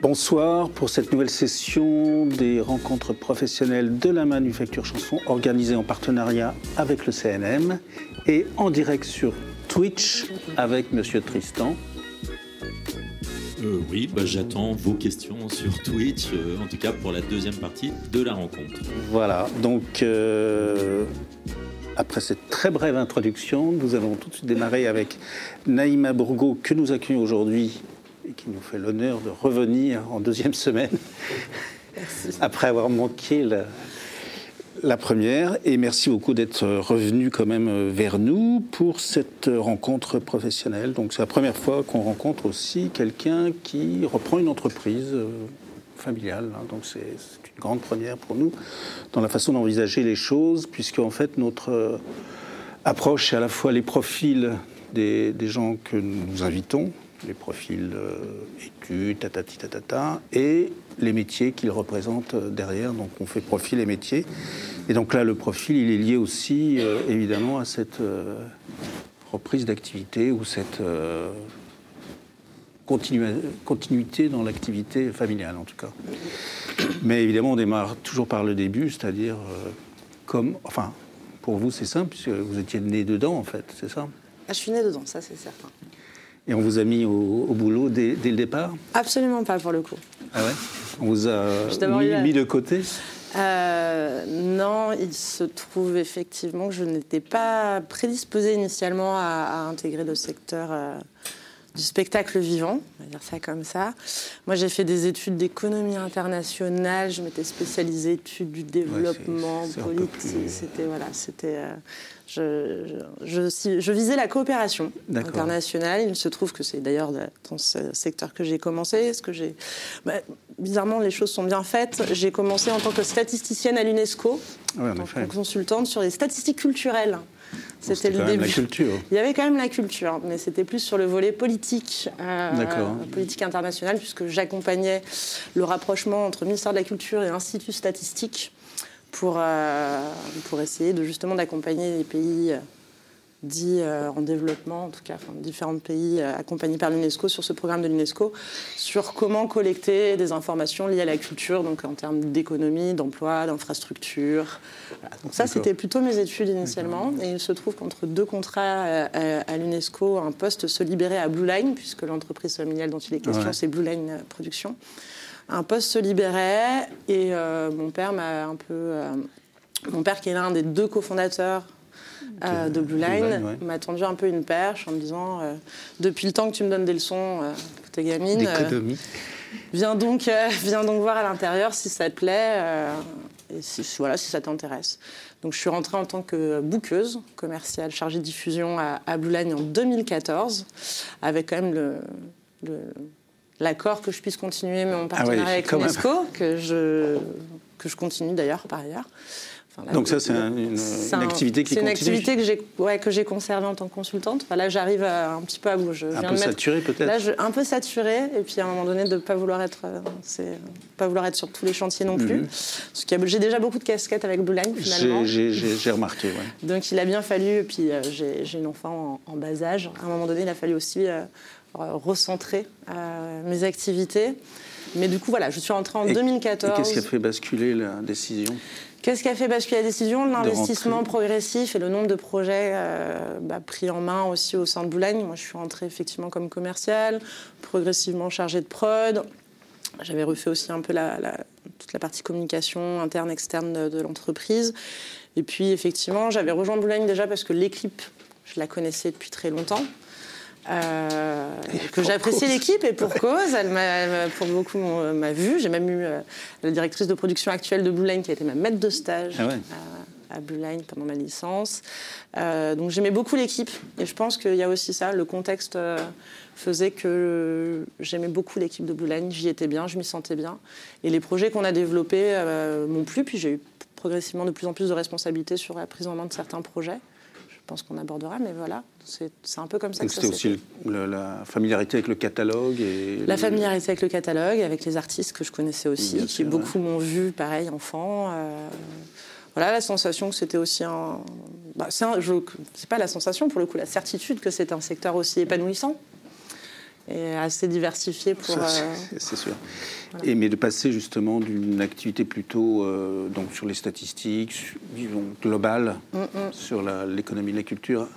Bonsoir pour cette nouvelle session des rencontres professionnelles de la manufacture chanson organisée en partenariat avec le CNM et en direct sur Twitch avec Monsieur Tristan. Euh, oui, bah, j'attends vos questions sur Twitch, euh, en tout cas pour la deuxième partie de la rencontre. Voilà, donc euh, après cette très brève introduction, nous allons tout de suite démarrer avec Naïma Bourgo que nous accueillons aujourd'hui et qui nous fait l'honneur de revenir en deuxième semaine, après avoir manqué la, la première. Et merci beaucoup d'être revenu quand même vers nous pour cette rencontre professionnelle. Donc c'est la première fois qu'on rencontre aussi quelqu'un qui reprend une entreprise euh, familiale. hein. Donc c'est une grande première pour nous dans la façon d'envisager les choses, puisque en fait notre euh, approche est à la fois les profils des, gens que nous invitons, les profils euh, études, tatati tatata, et les métiers qu'ils représentent euh, derrière. Donc on fait profil et métier. Et donc là, le profil, il est lié aussi euh, évidemment à cette euh, reprise d'activité ou cette euh, continuité dans l'activité familiale en tout cas. Mais évidemment, on démarre toujours par le début, c'est-à-dire comme, enfin, pour vous c'est simple puisque vous étiez né dedans en fait, c'est ça? Ah, je suis née dedans, ça c'est certain. Et on vous a mis au, au boulot dès, dès le départ? Absolument pas pour le coup. Ah ouais On vous a mis, de côté Euh, non, il se trouve effectivement que je n'étais pas prédisposée initialement à, à intégrer le secteur euh, du spectacle vivant, on va dire ça comme ça. Moi, j'ai fait des études d'économie internationale, je m'étais spécialisée études du développement politique. plus- C'était voilà, c'était. euh, je, je, je- je visais la coopération internationale. Il se trouve que c'est d'ailleurs dans ce secteur que j'ai commencé. Ce que j'ai, bah, bizarrement, les choses sont bien faites. J'ai commencé en tant que statisticienne à l'UNESCO, ouais, en tant que consultante sur les statistiques culturelles. C'était le début. la culture. Il y avait quand même la culture, mais c'était plus sur le volet politique, euh, politique internationale, puisque j'accompagnais le rapprochement entre le ministère de la Culture et l'Institut statistique pour, euh, pour essayer de justement d'accompagner les pays euh, dits euh, en développement, en tout cas enfin, différents pays euh, accompagnés par l'UNESCO sur ce programme de l'UNESCO, sur comment collecter des informations liées à la culture, donc en termes d'économie, d'emploi, d'infrastructure. Voilà. Donc ça, c'était plutôt mes études initialement. Et il se trouve qu'entre deux contrats euh, à, l'UNESCO, un poste se libérait à Blue Line, puisque l'entreprise familiale dont il est question, Ouais. c'est Blue Line Productions. Un poste se libérait et euh, mon père m'a un peu... euh, mon père, qui est l'un des deux cofondateurs euh, de Blue Blue Line, Line, ouais. m'a tendu un peu une perche en me disant Depuis le temps que tu me donnes des leçons, que t'es gamine, viens, donc, viens donc voir à l'intérieur si ça te plaît et si, voilà, si ça t'intéresse. Donc je suis rentrée en tant que bouqueuse commerciale chargée de diffusion à, à Blue Line en 2014, avec quand même le. le- L'accord que je puisse continuer mon partenariat avec Ah même. l'UNESCO, que je, que je continue d'ailleurs par ailleurs. Enfin, là, Donc ça, c'est un- une, activité qui C'est une activité que j'ai ouais, que j'ai conservée en tant que consultante. Enfin, là, j'arrive un petit peu à bout. Je un viens peu de mettre- saturé peut-être Là, je, un peu saturée, et puis à un moment donné, de ne pas vouloir être, euh, pas vouloir être sur tous les chantiers non plus. Mhm. Parce que j'ai déjà beaucoup de casquettes avec Blue Line, finalement. J'ai- remarqué, ouais. Donc il a bien fallu, et puis euh, j'ai, une enfant en, en bas âge, à un moment donné, il a fallu aussi euh, recentrer euh, mes activités. Mais du coup, voilà, je suis rentrée en Et- 2014. Et qu'est-ce qui a fait basculer la décision? Qu'est-ce qui a fait basculer la décision? L'investissement progressif et le nombre de projets euh, bah, pris en main aussi au sein de Blue Line. Moi, je suis rentrée effectivement comme commerciale, progressivement chargée de prod. J'avais refait aussi un peu la, la- toute la partie communication interne, externe de, de l'entreprise. Et puis, effectivement, j'avais rejoint Blue Line déjà parce que l'équipe, je la connaissais depuis très longtemps. Euh, que cause. l'équipe et pour cause, elle m'a pour beaucoup euh, m'a vue. J'ai même eu euh, la directrice de production actuelle de Blue Line qui a été ma maître de stage Ah ouais. à, à Blue Line pendant ma licence. Euh, donc j'aimais beaucoup l'équipe et je pense qu'il y a aussi ça. Le contexte euh, faisait que j'aimais beaucoup l'équipe de Blue Line. J'y étais bien, je m'y sentais bien. Et les projets qu'on a développés euh, m'ont plu. Puis j'ai eu progressivement de plus en plus de responsabilités sur la prise en main de certains projets. Pense qu'on abordera, mais voilà, c'est un peu comme ça Donc c'était aussi le- la familiarité avec le catalogue et La le- familiarité avec le catalogue, avec les artistes que je connaissais aussi, Bien qui sûr, beaucoup m'ont vu, pareil, enfant. euh, voilà, la sensation que c'était aussi un. Bah, c'est pas la sensation, pour le coup, la certitude que c'est un secteur aussi épanouissant et assez diversifié pour. Ça, euh, c'est- sûr. Et mais de passer justement d'une activité plutôt euh, donc sur les statistiques, disons globale, Mm, sur la- l'économie de la culture,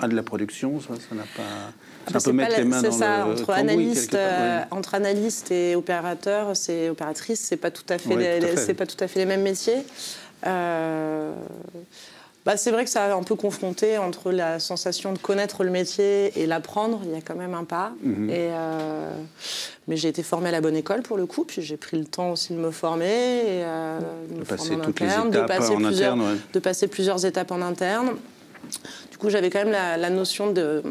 à de la production, ça, ça n'a pas. Ah C'est bah, un c'est peu mettre les mains dans ça, le entre analystes, euh, entre analystes et opérateurs, c'est opératrices, c'est pas tout à fait, Ouais, les, tout à les- fait. c'est pas tout à fait les mêmes métiers. Euh, bah, c'est vrai que ça a un peu confronté entre la sensation de connaître le métier et l'apprendre. Il y a quand même un pas. Mhm. Et, euh, mais j'ai été formée à la bonne école pour le coup, puis j'ai pris le temps aussi de me former, et, euh, de me former passer toutes les interne, de étapes passer en plusieurs, interne, ouais. de passer plusieurs étapes en interne. Du coup, j'avais quand même la, la notion de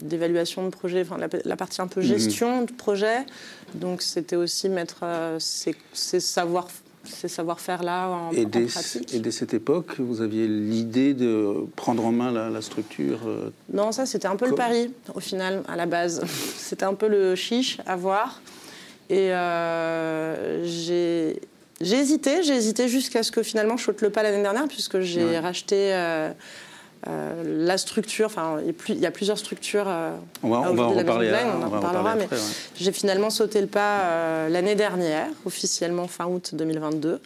d'évaluation de projet, enfin la, la partie un peu Mhm. gestion de projet. Donc c'était aussi mettre euh, ces, ces savoir ces savoir-faire là en, Et en dès, pratique. et dès cette époque, vous aviez l'idée de prendre en main la, la structure. euh, Non, ça c'était un peu le pari au final, à la base. c'était un peu le chiche à voir. Et euh, j'ai j'ai hésité, j'ai hésité jusqu'à ce que finalement je saute le pas l'année dernière, puisque j'ai Ouais. racheté euh, euh, la structure. Enfin, il y a plusieurs structures. euh, On va, on va en reparler. On en reparler mais ouais. j'ai finalement sauté le pas euh, l'année dernière, officiellement fin août 2022.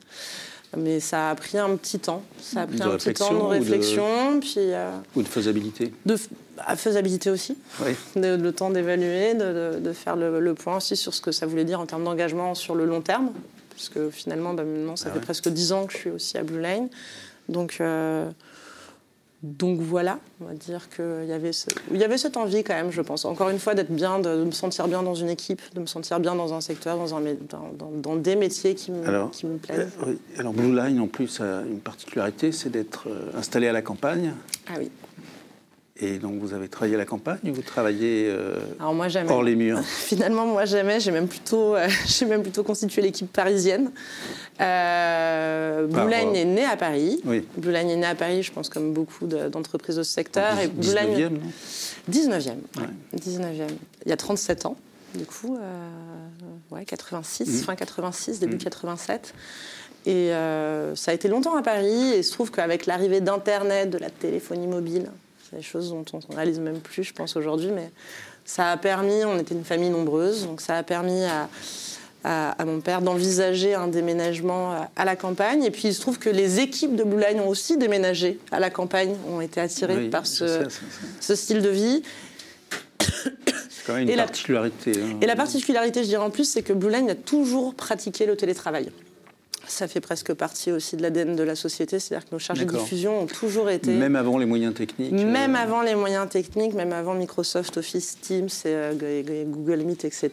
Mais ça a pris un petit temps. Ça a pris De un petit temps de réflexion ou de- puis euh, Ou de faisabilité. de à faisabilité aussi. Oui. De- le temps d'évaluer, de, faire le, le point aussi sur ce que ça voulait dire en termes d'engagement sur le long terme. Puisque finalement, bah, maintenant, ça Ah fait ouais. presque 10 ans que je suis aussi à Blue Line. Donc, donc voilà, on va dire qu'il y, avait ce- il y avait cette envie quand même, je pense. Encore une fois, d'être bien, de, de me sentir bien dans une équipe, de me sentir bien dans un secteur, dans, un, dans, dans- dans des métiers qui me, Alors, qui me plaisent. euh, oui. Alors Blue Line, en plus, a une particularité, c'est d'être euh, installé à la campagne. Ah oui. Et donc, vous avez travaillé à la campagne ou vous travaillez euh, Alors moi, jamais. hors les murs? Finalement, moi, jamais. J'ai même plutôt, euh, j'ai même plutôt constitué l'équipe parisienne. Euh, Line euh, est né à Paris. Oui. Blue Line est né à Paris, je pense, comme beaucoup de- d'entreprises de ce secteur. Et Blue 19e, Line, non? 19e. ouais. Ouais. 19e. Il y a 37 ans, du coup. euh, ouais, 86, Mhm. fin 86, début Mhm. 87. Et euh, ça a été longtemps à Paris. Et il se trouve qu'avec l'arrivée d'Internet, de la téléphonie mobile, c'est des choses dont on ne réalise même plus, je pense, aujourd'hui, mais ça a permis, on était une famille nombreuse, donc ça a permis à, à- à mon père d'envisager un déménagement à- à la campagne. Et puis il se trouve que les équipes de Blue Line ont aussi déménagé à la campagne, ont été attirées Oui, par ce, style de vie. C'est quand même une Et la- particularité. hein. Et la particularité, je dirais en plus, c'est que Blue Line a toujours pratiqué le télétravail. Ça fait presque partie aussi de l'ADN de la société, c'est-à-dire que nos chargés de diffusion ont toujours été... Même avant les moyens techniques. Même euh, avant les moyens techniques, même avant Microsoft Office, Teams, et, euh, Google Meet, etc.,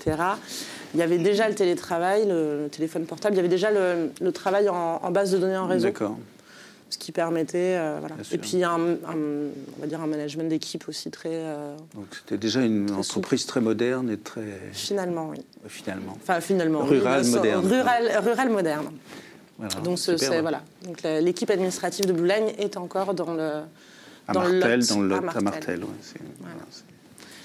il y avait déjà le télétravail, le, téléphone portable, il y avait déjà le, le travail en, en base de données en réseau, D'accord. ce qui permettait, euh, voilà. Et puis un, un- on va dire un management d'équipe aussi très, euh, Donc c'était déjà une Très entreprise très moderne et très. finalement, oui. Finalement. Enfin, finalement. Rural, oui, moderne. Rural, rural moderne. Voilà, Donc, ce- super, c'est- ouais. voilà. Donc, la- l'équipe administrative de Blue Line est encore dans le. À dans le Martel, Lot, dans le Lot, à à Martel. Ouais, Voilà.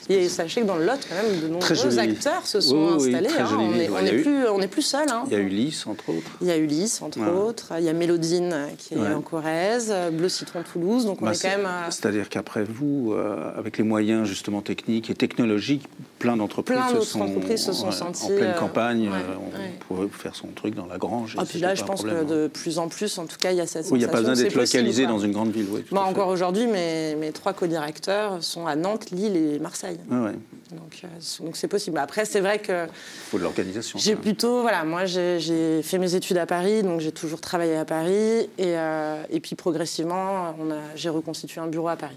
Et sachez que dans le Lot, quand même, de nombreux acteurs se sont Oui, installés. hein. On n'est ouais. plus, plus seul. hein. Il y a Ulysse, entre autres. Il y a Ulysse, entre Ouais. autres. Il y a Mélodine, qui est Ouais. en Corrèze. Bleu Citron Toulouse. Donc, on Bah, est quand même. à- C'est-à-dire qu'après vous, euh, avec les moyens justement techniques et technologiques, plein d'entreprises se sont, entreprises se sont ouais, senties, en pleine euh, campagne. ouais, euh, on ouais. pouvait faire son truc dans la grange. et Ah, puis c'était là, je pense que problème, hein. de plus en plus, en tout cas, il y a cette Oui, il n'y a pas besoin d'être localisé dans une grande ville. Oui, fait. encore aujourd'hui, mes, mes trois co-directeurs sont à Nantes, Lille et Marseille. Ouais, ouais. Donc, euh, donc c'est possible. Après, c'est vrai que Il faut de l'organisation. j'ai plutôt, voilà, moi j'ai fait mes études à Paris, donc j'ai toujours travaillé à Paris, et, euh, et puis progressivement, j'ai reconstitué un bureau à Paris.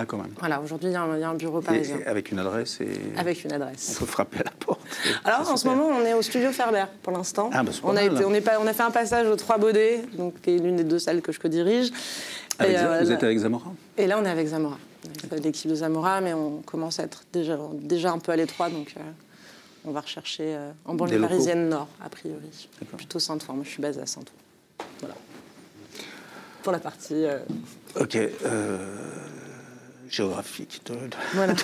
Ah, quand même. Voilà, aujourd'hui il y, a un- bureau parisien et avec une adresse et avec une on adresse. peut frapper à la porte. Alors en ce moment, on est au studio Ferber pour l'instant. Ah, bah, on, a été- on, est pas, on a fait un passage aux Trois Baudets, donc qui est l'une des deux salles que je co-dirige. Avec Et, Za- euh, vous êtes avec Zamora? Et là, on est avec Zamora, l'équipe de Zamora, mais on commence à être déjà, déjà un peu à l'étroit, donc euh, on va rechercher euh, en banlieue parisienne nord, a priori. Plutôt Saint-Ouen, moi je suis basée à Saint-Ouen. Voilà. Pour la partie... euh, Ok. euh, géographique de, voilà.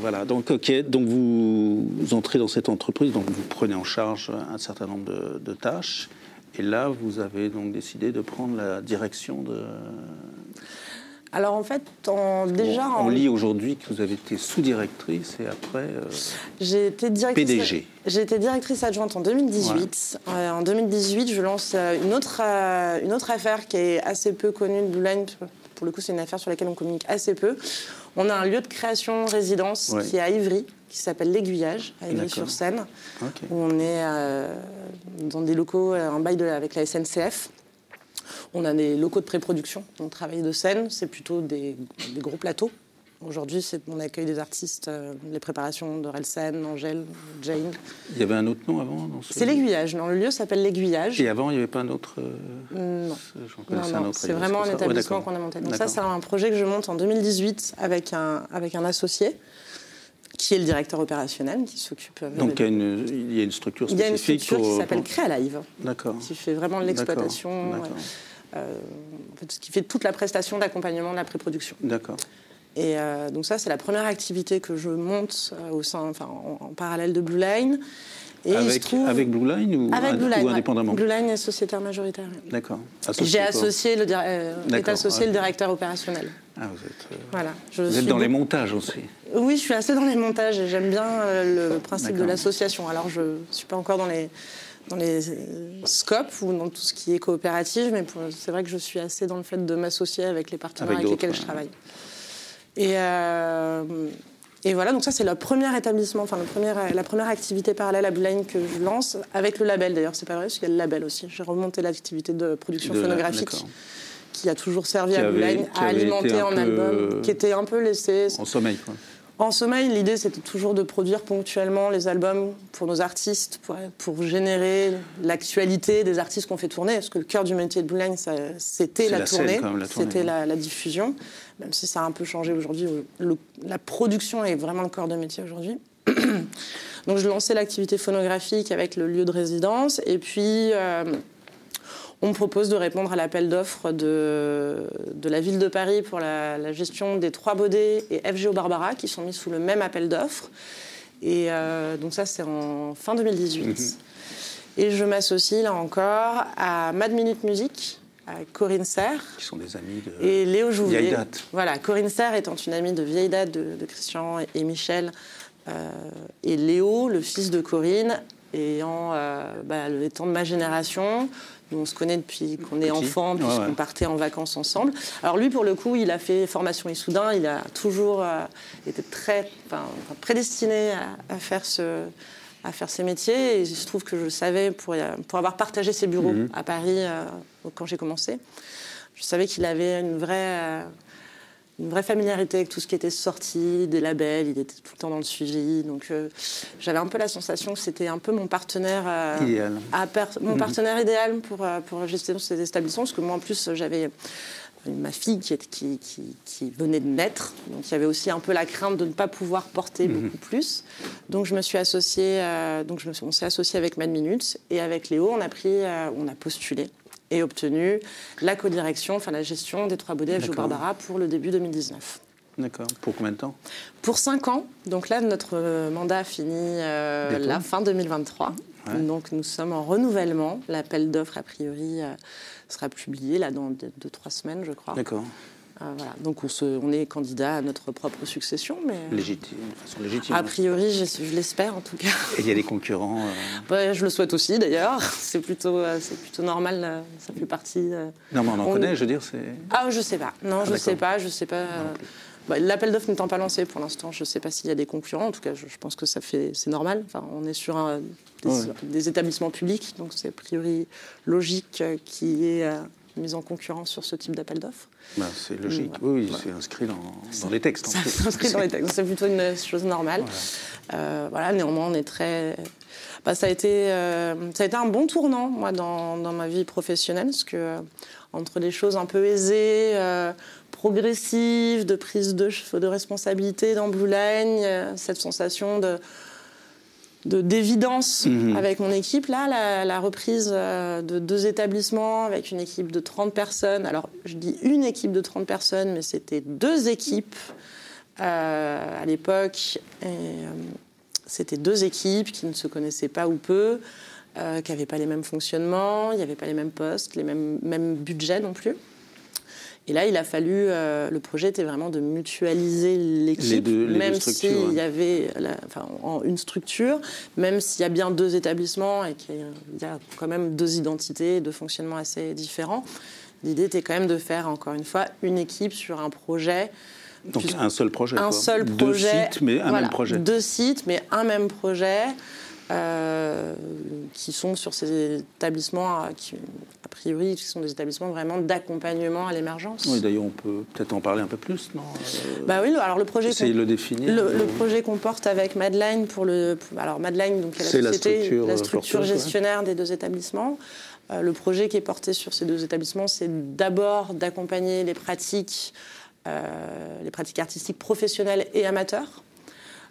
Voilà, donc ok, donc vous, entrez dans cette entreprise, donc vous prenez en charge un certain nombre de, tâches, et là vous avez donc décidé de prendre la direction de. Alors en fait, déjà. On, lit aujourd'hui que vous avez été sous-directrice et après. Euh, j'ai été directrice. PDG. J'ai été directrice adjointe en 2018. Euh, en 2018, je lance euh, une autre, une autre affaire qui est assez peu connue de Blue Line. Pour le coup, c'est une affaire sur laquelle on communique assez peu. On a un lieu de création résidence qui est à Ivry, qui s'appelle l'Aiguillage, à Ivry-sur-Seine, où on est euh, dans des locaux en bail avec la SNCF. On a des locaux de pré-production, on travaille de scène, c'est plutôt des, gros plateaux. Aujourd'hui, on accueille des artistes, euh, les préparations de Relsen, Angèle, Jane. Il y avait un autre nom avant C'est l'aiguillage. Le lieu s'appelle l'aiguillage. Et avant, il n'y avait pas un autre euh, Non. non, C'est vraiment un établissement qu'on a monté. Donc ça, c'est un projet que je monte en 2018 avec un, avec un associé qui est le directeur opérationnel, qui s'occupe. Euh, Donc il y, a une, il y, a une, structure spécifique. Il y a une structure qui s'appelle Créalive. D'accord. Qui fait vraiment l'exploitation. Euh, qui fait toute la prestation d'accompagnement de la pré-production. D'accord. Et euh, donc ça, c'est la première activité que je monte euh, au sein, enfin, en, parallèle de Blue Line. Et avec, avec Blue Line ou, avec Blue Line, indépendamment Blue Line est sociétaire majoritaire. D'accord. J'ai associé, le, associé le directeur opérationnel. Ah, vous êtes, voilà, je vous êtes dans les montages aussi Oui, je suis assez dans les montages et j'aime bien le principe de l'association. Alors, je ne suis pas encore dans les, dans les scopes ou dans tout ce qui est coopérative, mais c'est vrai que je suis assez dans le fait de m'associer avec les partenaires avec, lesquels je travaille. Et, euh, et, voilà, donc ça c'est le premier établissement, enfin le premier, la première activité parallèle à Blue que je lance, avec le label d'ailleurs, c'est pas vrai, parce qu'il y a le label aussi. J'ai remonté l'activité de production phonographique qui a toujours servi à Blue à alimenter en album, qui était un peu laissé. En sommeil quoi. En sommeil, l'idée c'était toujours de produire ponctuellement les albums pour nos artistes, pour, générer l'actualité des artistes qu'on fait tourner. Parce que le cœur du métier de Blue Line, c'était la, tournée, c'était la, diffusion. Même si ça a un peu changé aujourd'hui, la production est vraiment le cœur de métier aujourd'hui. Donc je lançais l'activité phonographique avec le lieu de résidence et puis. Euh, on me propose de répondre à l'appel d'offres de, de, la ville de Paris pour la, gestion des Trois Baudets et FGO Barbara qui sont mis sous le même appel d'offres. Et euh, donc ça, c'est en fin 2018. Mhm. Et je m'associe là encore à Mad Minute Music, à Corinne Serre. Qui sont des amis de et Léo Jouvet. vieille date. Voilà, Corinne Serre étant une amie de vieille date de, Christian et, Michel. Euh, et Léo, le fils de Corinne, ayant, euh, bah, étant de ma génération, on se connaît depuis qu'on est enfant, puisqu'on partait en vacances ensemble. Alors lui, pour le coup, il a fait formation Issoudun. Il a toujours euh, été très prédestiné à, faire ce, à faire ces métiers. Et il se trouve que je savais, pour, pour avoir partagé ses bureaux mhm. à Paris euh, quand j'ai commencé, je savais qu'il avait une vraie... Une vraie familiarité avec tout ce qui était sorti, des labels, il était tout le temps dans le suivi. Donc euh, j'avais un peu la sensation que c'était un peu mon partenaire euh, idéal. mon mhm. partenaire idéal pour, euh, pour gestionner ces établissements, parce que moi en plus j'avais ma fille qui, qui, qui, venait de naître, donc il y avait aussi un peu la crainte de ne pas pouvoir porter mhm. beaucoup plus. Donc je me suis associée, donc je me suis, on s'est associé avec Mad Minutes et avec Léo, on a pris, on a postulé et obtenu la codirection, enfin la gestion des trois baudets à Barbara pour le début 2019. D'accord. Pour combien de temps? Pour cinq ans. Donc là, notre mandat finit euh, la fin 2023. Donc nous sommes en renouvellement. L'appel d'offres, a priori, euh, sera publié là dans deux, trois semaines, je crois. D'accord. Euh, voilà. Donc on, se, on, est candidat à notre propre succession. Mais... Légitime, de façon légitime. A priori, je, l'espère en tout cas. Et il y a des concurrents euh... Je le souhaite aussi d'ailleurs. C'est plutôt, euh, c'est plutôt normal, euh, ça fait partie... Non mais on en connaît, je veux dire, c'est... Ah, je sais pas. Non, ah, je sais pas, je sais pas. Bah, l'appel d'offres n'étant pas lancé pour l'instant, je ne sais pas s'il y a des concurrents. En tout cas, je, pense que ça fait, c'est normal. Enfin, on est sur un, des, établissements publics, donc c'est a priori logique qu'il y ait mise en concurrence sur ce type d'appel d'offres. Bah, c'est logique, oui, c'est inscrit dans, dans, les textes. C'est inscrit dans les textes, c'est plutôt une chose normale. Voilà, euh, néanmoins, on est très... Bah, ça, a été, euh, ça a été un bon tournant, moi, dans, dans ma vie professionnelle, parce que euh, entre les choses un peu aisées, progressives, de prise de, de responsabilité dans Blue Line, cette sensation de d'évidence mhm. avec mon équipe. Là, la, reprise euh, de deux établissements avec une équipe de 30 personnes. Alors, je dis une équipe de 30 personnes, mais c'était deux équipes euh, à l'époque. Euh, c'était deux équipes qui ne se connaissaient pas ou peu, qui n'avaient pas les mêmes fonctionnements, il n'y avait pas les mêmes postes, les mêmes, mêmes budgets non plus. Et là, il a fallu. Euh, le projet était vraiment de mutualiser l'équipe, même s'il y avait enfin, une structure, même s'il y a bien deux établissements et qu'il y a quand même deux identités, deux fonctionnements assez différents. L'idée était quand même de faire, encore une fois, une équipe sur un projet. Donc un seul projet. Un seul projet. Deux sites, mais un même projet. Deux sites, mais un même projet. Euh, qui sont sur ces établissements, qui, a priori, qui sont des établissements vraiment d'accompagnement à l'émergence. Oui, d'ailleurs, on peut peut-être en parler un peu plus, non euh, Bah oui, alors le projet. De le définir. Le, projet qu'on porte avec Madeleine pour le. alors Madeleine, donc la société, la structure, gestionnaire des deux établissements. Euh, le projet qui est porté sur ces deux établissements, c'est d'abord d'accompagner les pratiques, les pratiques artistiques professionnelles et amateurs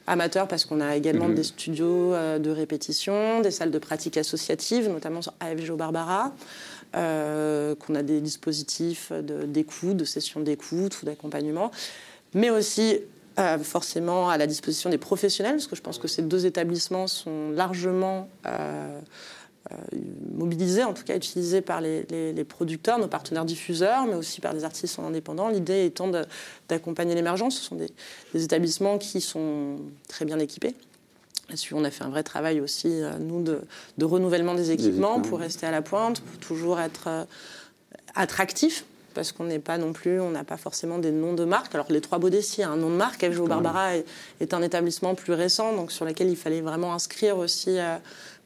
amateurs parce qu'on a également mhm. des studios euh, de répétition, des salles de pratique associatives, notamment à FGO Barbara, euh, qu'on a des dispositifs d'écoute, de, sessions d'écoute ou d'accompagnement, mais aussi euh, forcément à la disposition des professionnels, parce que je pense que ces deux établissements sont largement euh, mobilisé, en tout cas utilisé par les, producteurs, nos partenaires diffuseurs, mais aussi par des artistes indépendants. L'idée étant d'accompagner l'émergence. Ce sont des, établissements qui sont très bien équipés. Là-dessus, on a fait un vrai travail aussi, euh, nous, de, renouvellement des équipements pour rester à la pointe, pour toujours être euh, attractif parce qu'on n'est pas non plus, on n'a pas forcément des noms de marques. Alors les Trois Baudets, si, un nom de marque. FGO Barbara est, est, un établissement plus récent, donc sur lequel il fallait vraiment inscrire aussi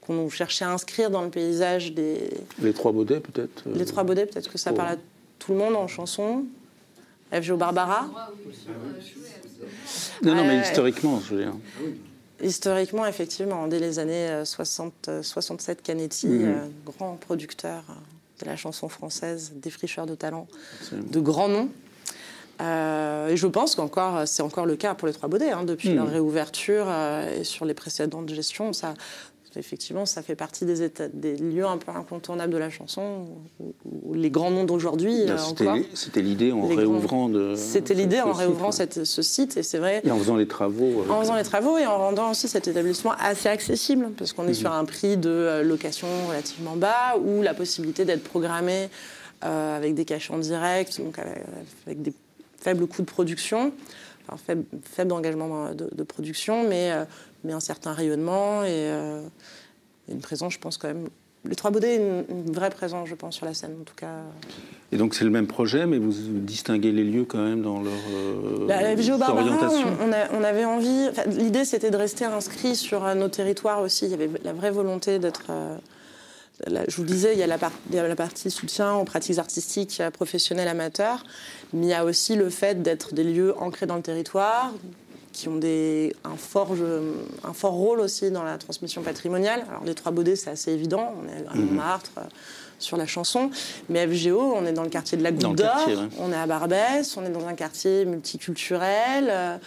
qu'on cherchait à inscrire dans le paysage des... Les Trois Baudets, peut-être Les Trois Baudets, peut-être que ça parle à tout le monde en chanson. FGO Barbara Non, non, mais historiquement, je veux dire. Historiquement, effectivement, dès les années 60, 67, Canetti, mhm. euh, grand producteur de la chanson française, défricheur de talent, de grands noms. Euh, et je pense qu'encore, c'est encore le cas pour les Trois Baudets. Hein, depuis mhm. leur réouverture euh, et sur les précédentes gestions, ça, effectivement, ça fait partie des, des lieux un peu incontournables de la chanson, où, les grands noms d'aujourd'hui. Euh, c'était l'idée en réouvrant de. C'était l'idée en réouvrant ce site, et c'est vrai. Et en faisant les travaux. En faisant les travaux et en rendant aussi cet établissement assez accessible, parce qu'on est mhm. sur un prix de euh, location relativement bas, ou la possibilité d'être programmé euh, avec des cachets en direct, donc avec, des faibles coûts de production. Enfin, faible, faible engagement de, de, production, mais mais un certain rayonnement et, euh, une présence, je pense quand même. Les Trois Baudets, une, une vraie présence, je pense, sur la scène, en tout cas. Et donc c'est le même projet, mais vous distinguez les lieux quand même dans leur euh, la, orientation. On, on, avait envie. L'idée, c'était de rester inscrit sur euh, nos territoires aussi. Il y avait la vraie volonté d'être. Euh, je vous disais, il y, a la il y, a la partie soutien aux pratiques artistiques professionnelles amateurs, mais il y a aussi le fait d'être des lieux ancrés dans le territoire, qui ont des, un, fort, un fort rôle aussi dans la transmission patrimoniale. Alors les Trois Baudets, c'est assez évident, on est à mhm. Montmartre. Euh, sur la chanson. Mais FGO, on est dans le quartier de la Goutte d'Or, on est à Barbès, on est dans un quartier multiculturel, euh,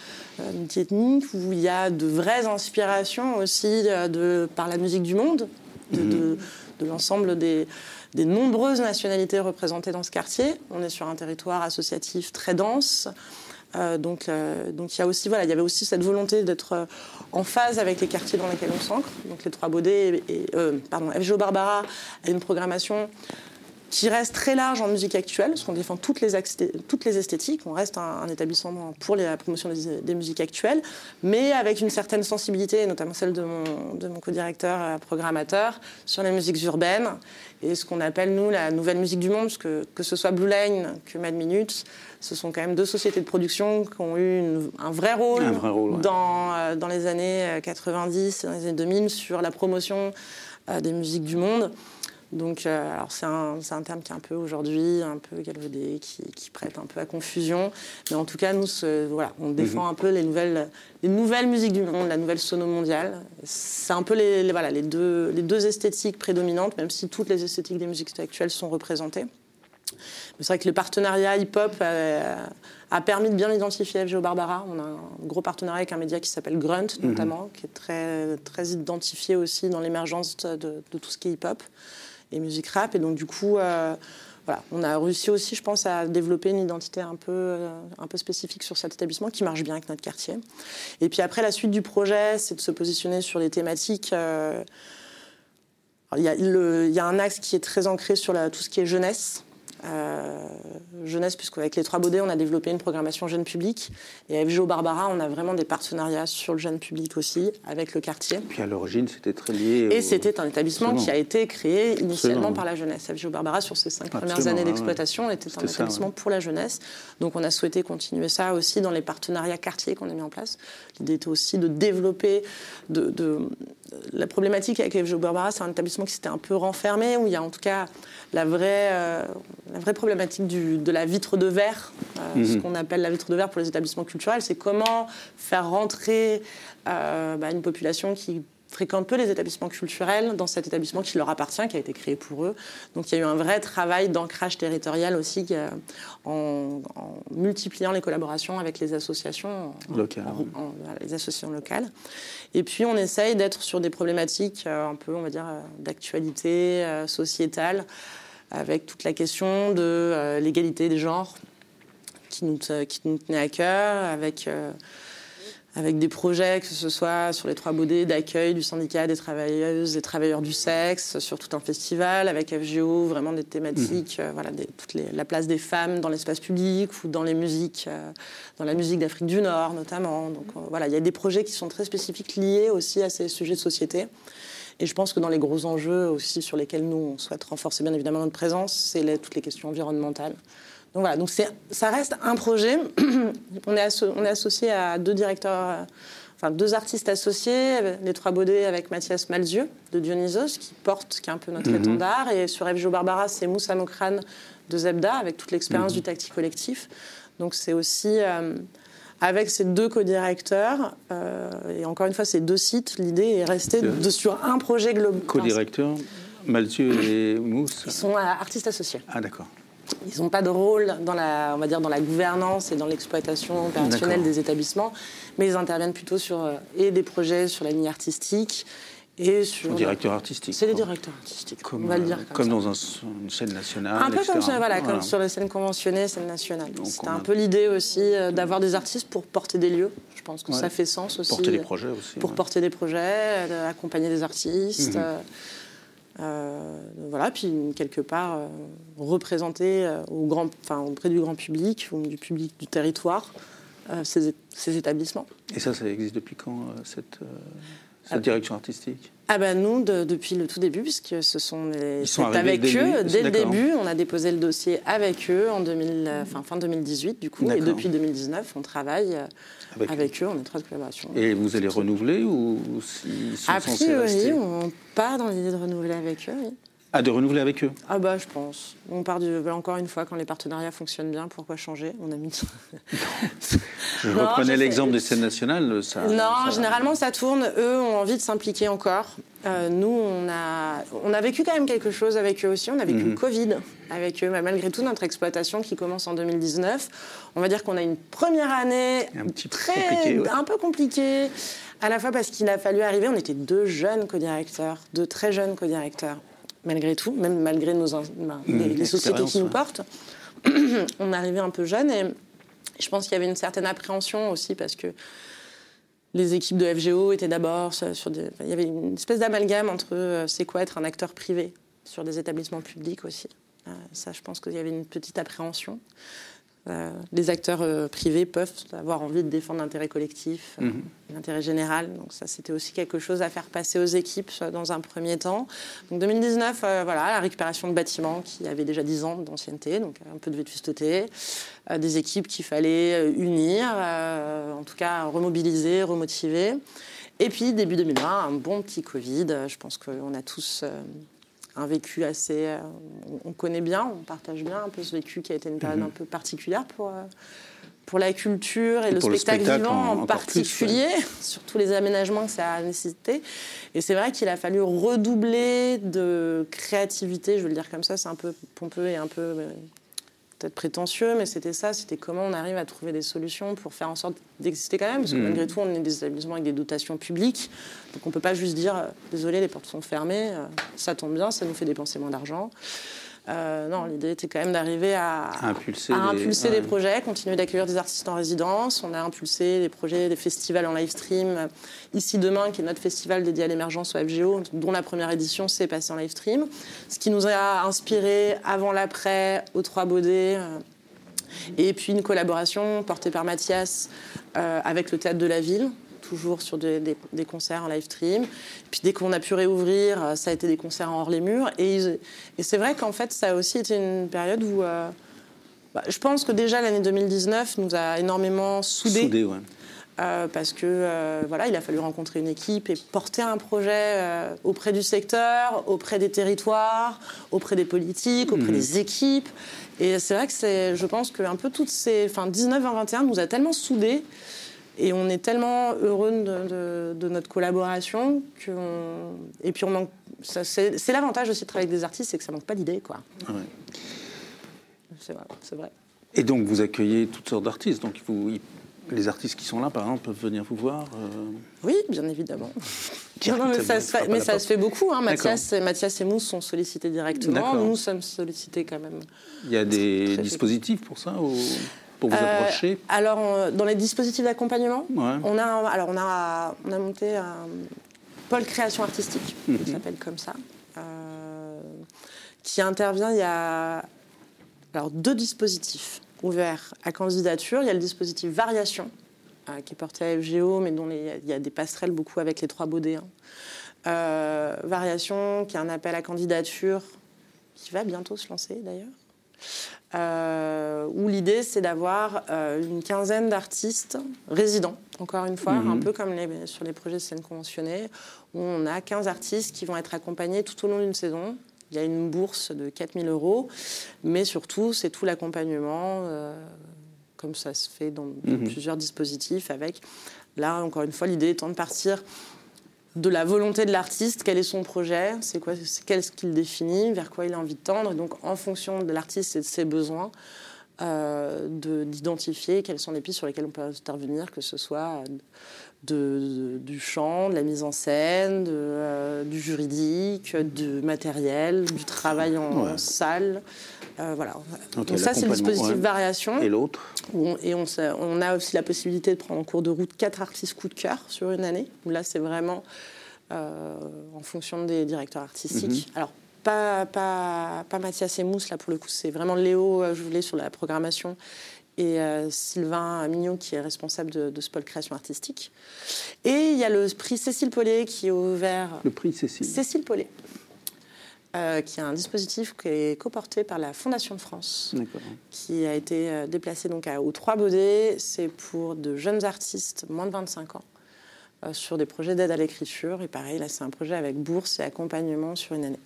multiethnique, où il y a de vraies inspirations aussi euh, de, par la musique du monde, de, mhm. de, l'ensemble des, des, nombreuses nationalités représentées dans ce quartier. On est sur un territoire associatif très dense. Euh, donc, euh, donc il y a aussi, voilà, il y avait aussi cette volonté d'être euh, en phase avec les quartiers dans lesquels on s'ancre. Donc les Trois Baudets et, pardon, FGO Barbara a une programmation qui reste très large en musique actuelle, parce qu'on défend toutes les, esthétiques. On reste un, établissement pour la promotion des, musiques actuelles, mais avec une certaine sensibilité, notamment celle de mon, co-directeur programmateur, sur les musiques urbaines et ce qu'on appelle, nous, la nouvelle musique du monde, parce que que ce soit Blue Line que Mad Minutes, ce sont quand même deux sociétés de production qui ont eu un vrai rôle, dans, euh, dans les années 90 et dans les années 2000 sur la promotion euh, des musiques du monde. Donc, euh, alors c'est un, un, terme qui est un peu aujourd'hui un peu galvaudé, qui, qui, prête un peu à confusion. Mais en tout cas, nous, voilà, on défend mhm. un peu les nouvelles, les nouvelles musiques du monde, la nouvelle sono mondiale. C'est un peu les, voilà, les, deux, les deux esthétiques prédominantes, même si toutes les esthétiques des musiques actuelles sont représentées. C'est vrai que le partenariat hip-hop a permis de bien identifier FGO Barbara. On a un gros partenariat avec un média qui s'appelle Grunt, mhm. notamment, qui est très, très identifié aussi dans l'émergence de, tout ce qui est hip-hop et musique rap. Et donc, du coup, euh, voilà, on a réussi aussi, je pense, à développer une identité un peu, euh, un peu spécifique sur cet établissement qui marche bien avec notre quartier. Et puis après, la suite du projet, c'est de se positionner sur les thématiques. Euh, il y, a il y, a un axe qui est très ancré sur la, tout ce qui est jeunesse. Euh, jeunesse, puisqu'avec les Trois Baudets, on a développé une programmation jeune public. Et avec Barbara, on a vraiment des partenariats sur le jeune public aussi, avec le quartier. Et puis à l'origine, c'était très lié. Et c'était un établissement qui a été créé initialement par la jeunesse. FGO Barbara, sur ses cinq premières années d'exploitation, était un établissement pour la jeunesse. Donc on a souhaité continuer ça aussi dans les partenariats quartiers qu'on a mis en place. L'idée était aussi de développer de, la problématique avec FGO Barbara, c'est un établissement qui s'était un peu renfermé, où il y a en tout cas la vraie, euh, la vraie problématique de la vitre de verre, euh, ce mhm. qu'on appelle la vitre de verre pour les établissements culturels, c'est comment faire rentrer euh, bah, une population qui fréquente peu les établissements culturels dans cet établissement qui leur appartient, qui a été créé pour eux. Donc il y a eu un vrai travail d'ancrage territorial aussi en, multipliant les collaborations avec les associations locales. les associations locales. Et puis on essaye d'être sur des problématiques un peu, on va dire, d'actualité sociétale avec toute la question de euh, l'égalité des genres qui nous, qui nous tenait à cœur, avec, euh, avec des projets, que ce soit sur les Trois Baudets, d'accueil du syndicat des travailleuses et travailleurs du sexe, sur tout un festival, avec FGO, vraiment des thématiques, mmh. euh, voilà, la place des femmes dans l'espace public ou dans les musiques, dans la musique d'Afrique du Nord notamment. Donc voilà, il y a des projets qui sont très spécifiques liés aussi à ces sujets de société. Et je pense que dans les gros enjeux aussi sur lesquels nous, on souhaite renforcer bien évidemment notre présence, c'est toutes les questions environnementales. Donc voilà, donc ça reste un projet. on, est on est associé à deux directeurs, enfin deux artistes associés, les Trois Baudets avec Mathias Malzieux de Dionysos, qui porte, qui est un peu notre mhm. étendard. Et sur FGO Barbara, c'est Moussa Mokran de Zebda, avec toute l'expérience mhm. du tactique collectif. Donc c'est aussi... Euh, avec ces deux co-directeurs, euh, et encore une fois, ces deux sites, l'idée est restée de, sur un projet global. Co-directeurs, Mathieu et Mousse Ils sont artistes associés. Ah, d'accord. Ils n'ont pas de rôle dans la, on va dire, dans la gouvernance et dans l'exploitation opérationnelle des établissements, mais ils interviennent plutôt sur euh, et des projets sur la ligne artistique et sur directeur artistique. C'est des directeurs artistiques, comme, on va le dire comme, dans une scène nationale. Un peu comme, voilà, comme sur les scènes conventionnées, scène nationale. C'était un peu l'idée aussi euh, d'avoir des artistes pour porter des lieux. Je pense que ça fait sens aussi. Porter des projets aussi. Pour porter des projets, euh, accompagner des artistes. Mhm. Euh, voilà, puis quelque part représenter au grand, enfin, auprès du grand public ou du public du territoire ces, ces, établissements. Et ça, ça existe depuis quand cette la direction artistique? Ah ben nous, depuis le tout début, puisque ce sont les... Ils avec eux. Dès le début, on a déposé le dossier avec eux en 2000, enfin, fin 2018, du coup. Et depuis 2019, on travaille avec, eux. en étroite collaboration. Et vous allez renouveler ou ils sont A priori, on part dans l'idée de renouveler avec eux, oui. Ah, de renouveler avec eux Ah bah je pense. On part du... Bah, encore une fois, quand les partenariats fonctionnent bien, pourquoi changer On a mis... je reprenais l'exemple des scènes nationales. Ça, non, généralement ça tourne. Eux ont envie de s'impliquer encore. Euh, nous, on a, on a vécu quand même quelque chose avec eux aussi. On a vécu le mhm. Covid avec eux. Mais malgré tout, notre exploitation qui commence en 2019, on va dire qu'on a une première année un, petit très, un peu compliquée. À la fois parce qu'il a fallu arriver, on était deux jeunes co-directeurs, deux très jeunes co-directeurs malgré tout, même malgré nos, mmh, les, sociétés qui nous portent. on arrivait un peu jeune et je pense qu'il y avait une certaine appréhension aussi parce que les équipes de FGO étaient d'abord sur des... Il y avait une espèce d'amalgame entre euh, c'est quoi être un acteur privé sur des établissements publics aussi. Euh, ça, je pense qu'il y avait une petite appréhension. Euh, les acteurs euh, privés peuvent avoir envie de défendre l'intérêt collectif, euh, mhm. l'intérêt général. Donc ça, c'était aussi quelque chose à faire passer aux équipes dans un premier temps. Donc 2019, voilà, la récupération de bâtiments qui avaient déjà 10 ans d'ancienneté, donc un peu de vétusteté, des équipes qu'il fallait unir, en tout cas remobiliser, remotiver. Et puis début 2020, un bon petit Covid. Je pense qu'on a tous un vécu assez. Euh, on connaît bien, on partage bien un peu ce vécu qui a été une période mhm. un peu particulière pour, euh, pour la culture et, le, spectacle vivant en, particulier, sur tous les aménagements que ça a nécessité. Et c'est vrai qu'il a fallu redoubler de créativité, je veux le dire comme ça, c'est un peu pompeux et un peu. Peut-être prétentieux, mais c'était ça, c'était comment on arrive à trouver des solutions pour faire en sorte d'exister quand même, parce que Mhm. malgré tout, on est des établissements avec des dotations publiques, donc on ne peut pas juste dire, euh, désolé, les portes sont fermées, euh, ça tombe bien, ça nous fait dépenser moins d'argent. Euh, non, l'idée était quand même d'arriver à, À impulser à des- impulser ouais. des projets, continuer d'accueillir des artistes en résidence. On a impulsé des projets, des festivals en live stream. Ici Demain, qui est notre festival dédié à l'émergence au FGO, dont la première édition s'est passée en live stream. Ce qui nous a inspiré avant l'après aux Trois Baudets. euh, Et puis une collaboration portée par Mathias euh, avec le Théâtre de la Ville, toujours sur des, des- des concerts en live stream. Puis dès qu'on a pu réouvrir, euh, ça a été des concerts en hors les murs. Et, c'est vrai qu'en fait, ça a aussi été une période où... euh, bah, je pense que déjà l'année 2019 nous a énormément soudés. Soudé, ouais. Euh, parce que euh, voilà, il a fallu rencontrer une équipe et porter un projet euh, auprès du secteur, auprès des territoires, auprès des politiques, auprès Mhm. des équipes. Et c'est vrai que c'est, je pense que un peu toutes ces, enfin 19 20 21 nous a tellement soudés et on est tellement heureux de, de- de notre collaboration que et puis on manque. C'est, l'avantage aussi de travailler avec des artistes, c'est que ça manque pas d'idées, quoi. Ouais. C'est vrai. C'est vrai. Et donc, vous accueillez toutes sortes d'artistes. Donc, vous, les artistes qui sont là, par exemple, peuvent venir vous voir. euh, Oui, bien évidemment. Non, non, mais ça, se fait, à mais la ça porte. se fait beaucoup. Hein. Mathias, et- Mathias et Mousse sont sollicités directement. Nous sommes sollicités quand même. Il y a des dispositifs pour ça, ou- pour vous Euh, alors, euh, dans les dispositifs d'accompagnement, Ouais. on, a, alors on, a, on a monté un pôle création artistique, Mhm. qui s'appelle comme ça, euh, qui intervient. Il y a alors, deux dispositifs ouverts à candidature. Il y a le dispositif variation, euh, qui est porté à FGO, mais dont les- il y a des passerelles beaucoup avec les trois baudets. hein. Variation, qui est un appel à candidature, qui va bientôt se lancer d'ailleurs. Euh, où l'idée c'est d'avoir euh, une quinzaine d'artistes résidents, encore une fois, Mhm. un peu comme les- sur les projets de scène conventionnés, où on a 15 artistes qui vont être accompagnés tout au long d'une saison. Il y a une bourse de 4000 euros, mais surtout c'est tout l'accompagnement, euh, comme ça se fait dans, dans Mhm. plusieurs dispositifs, avec, là encore une fois, l'idée étant de partir de la volonté de l'artiste, quel est son projet, c'est quoi, qu'est-ce qu'il définit, vers quoi il a envie de tendre, donc en fonction de l'artiste et de ses besoins, euh, de- d'identifier quelles sont les pistes sur lesquelles on peut intervenir, que ce soit de, de- du chant, de la mise en scène, de, euh, du juridique, du matériel, du travail en, Ouais. en salle. Euh, voilà. Donc ça, c'est le dispositif ouais. variation. Et l'autre on- et on, a aussi la possibilité de prendre en cours de route quatre artistes coup de cœur sur une année. Là, c'est vraiment euh, en fonction des directeurs artistiques. Mhm. Alors, pas, pas, pas Mathias et Mousse, là, pour le coup, c'est vraiment Léo je voulais sur la programmation et euh, Sylvain Mignot qui est responsable de, de ce pôle création artistique. Et il y a le prix Cécile Paulet qui est ouvert. Le prix Cécile. Cécile Paulet. euh, qui est un dispositif qui est coporté par la Fondation de France qui a été euh, déplacé donc à, aux Trois Baudets. C'est pour de jeunes artistes, moins de 25 ans, sur des projets d'aide à l'écriture. Et pareil, là, c'est un projet avec bourse et accompagnement sur une année.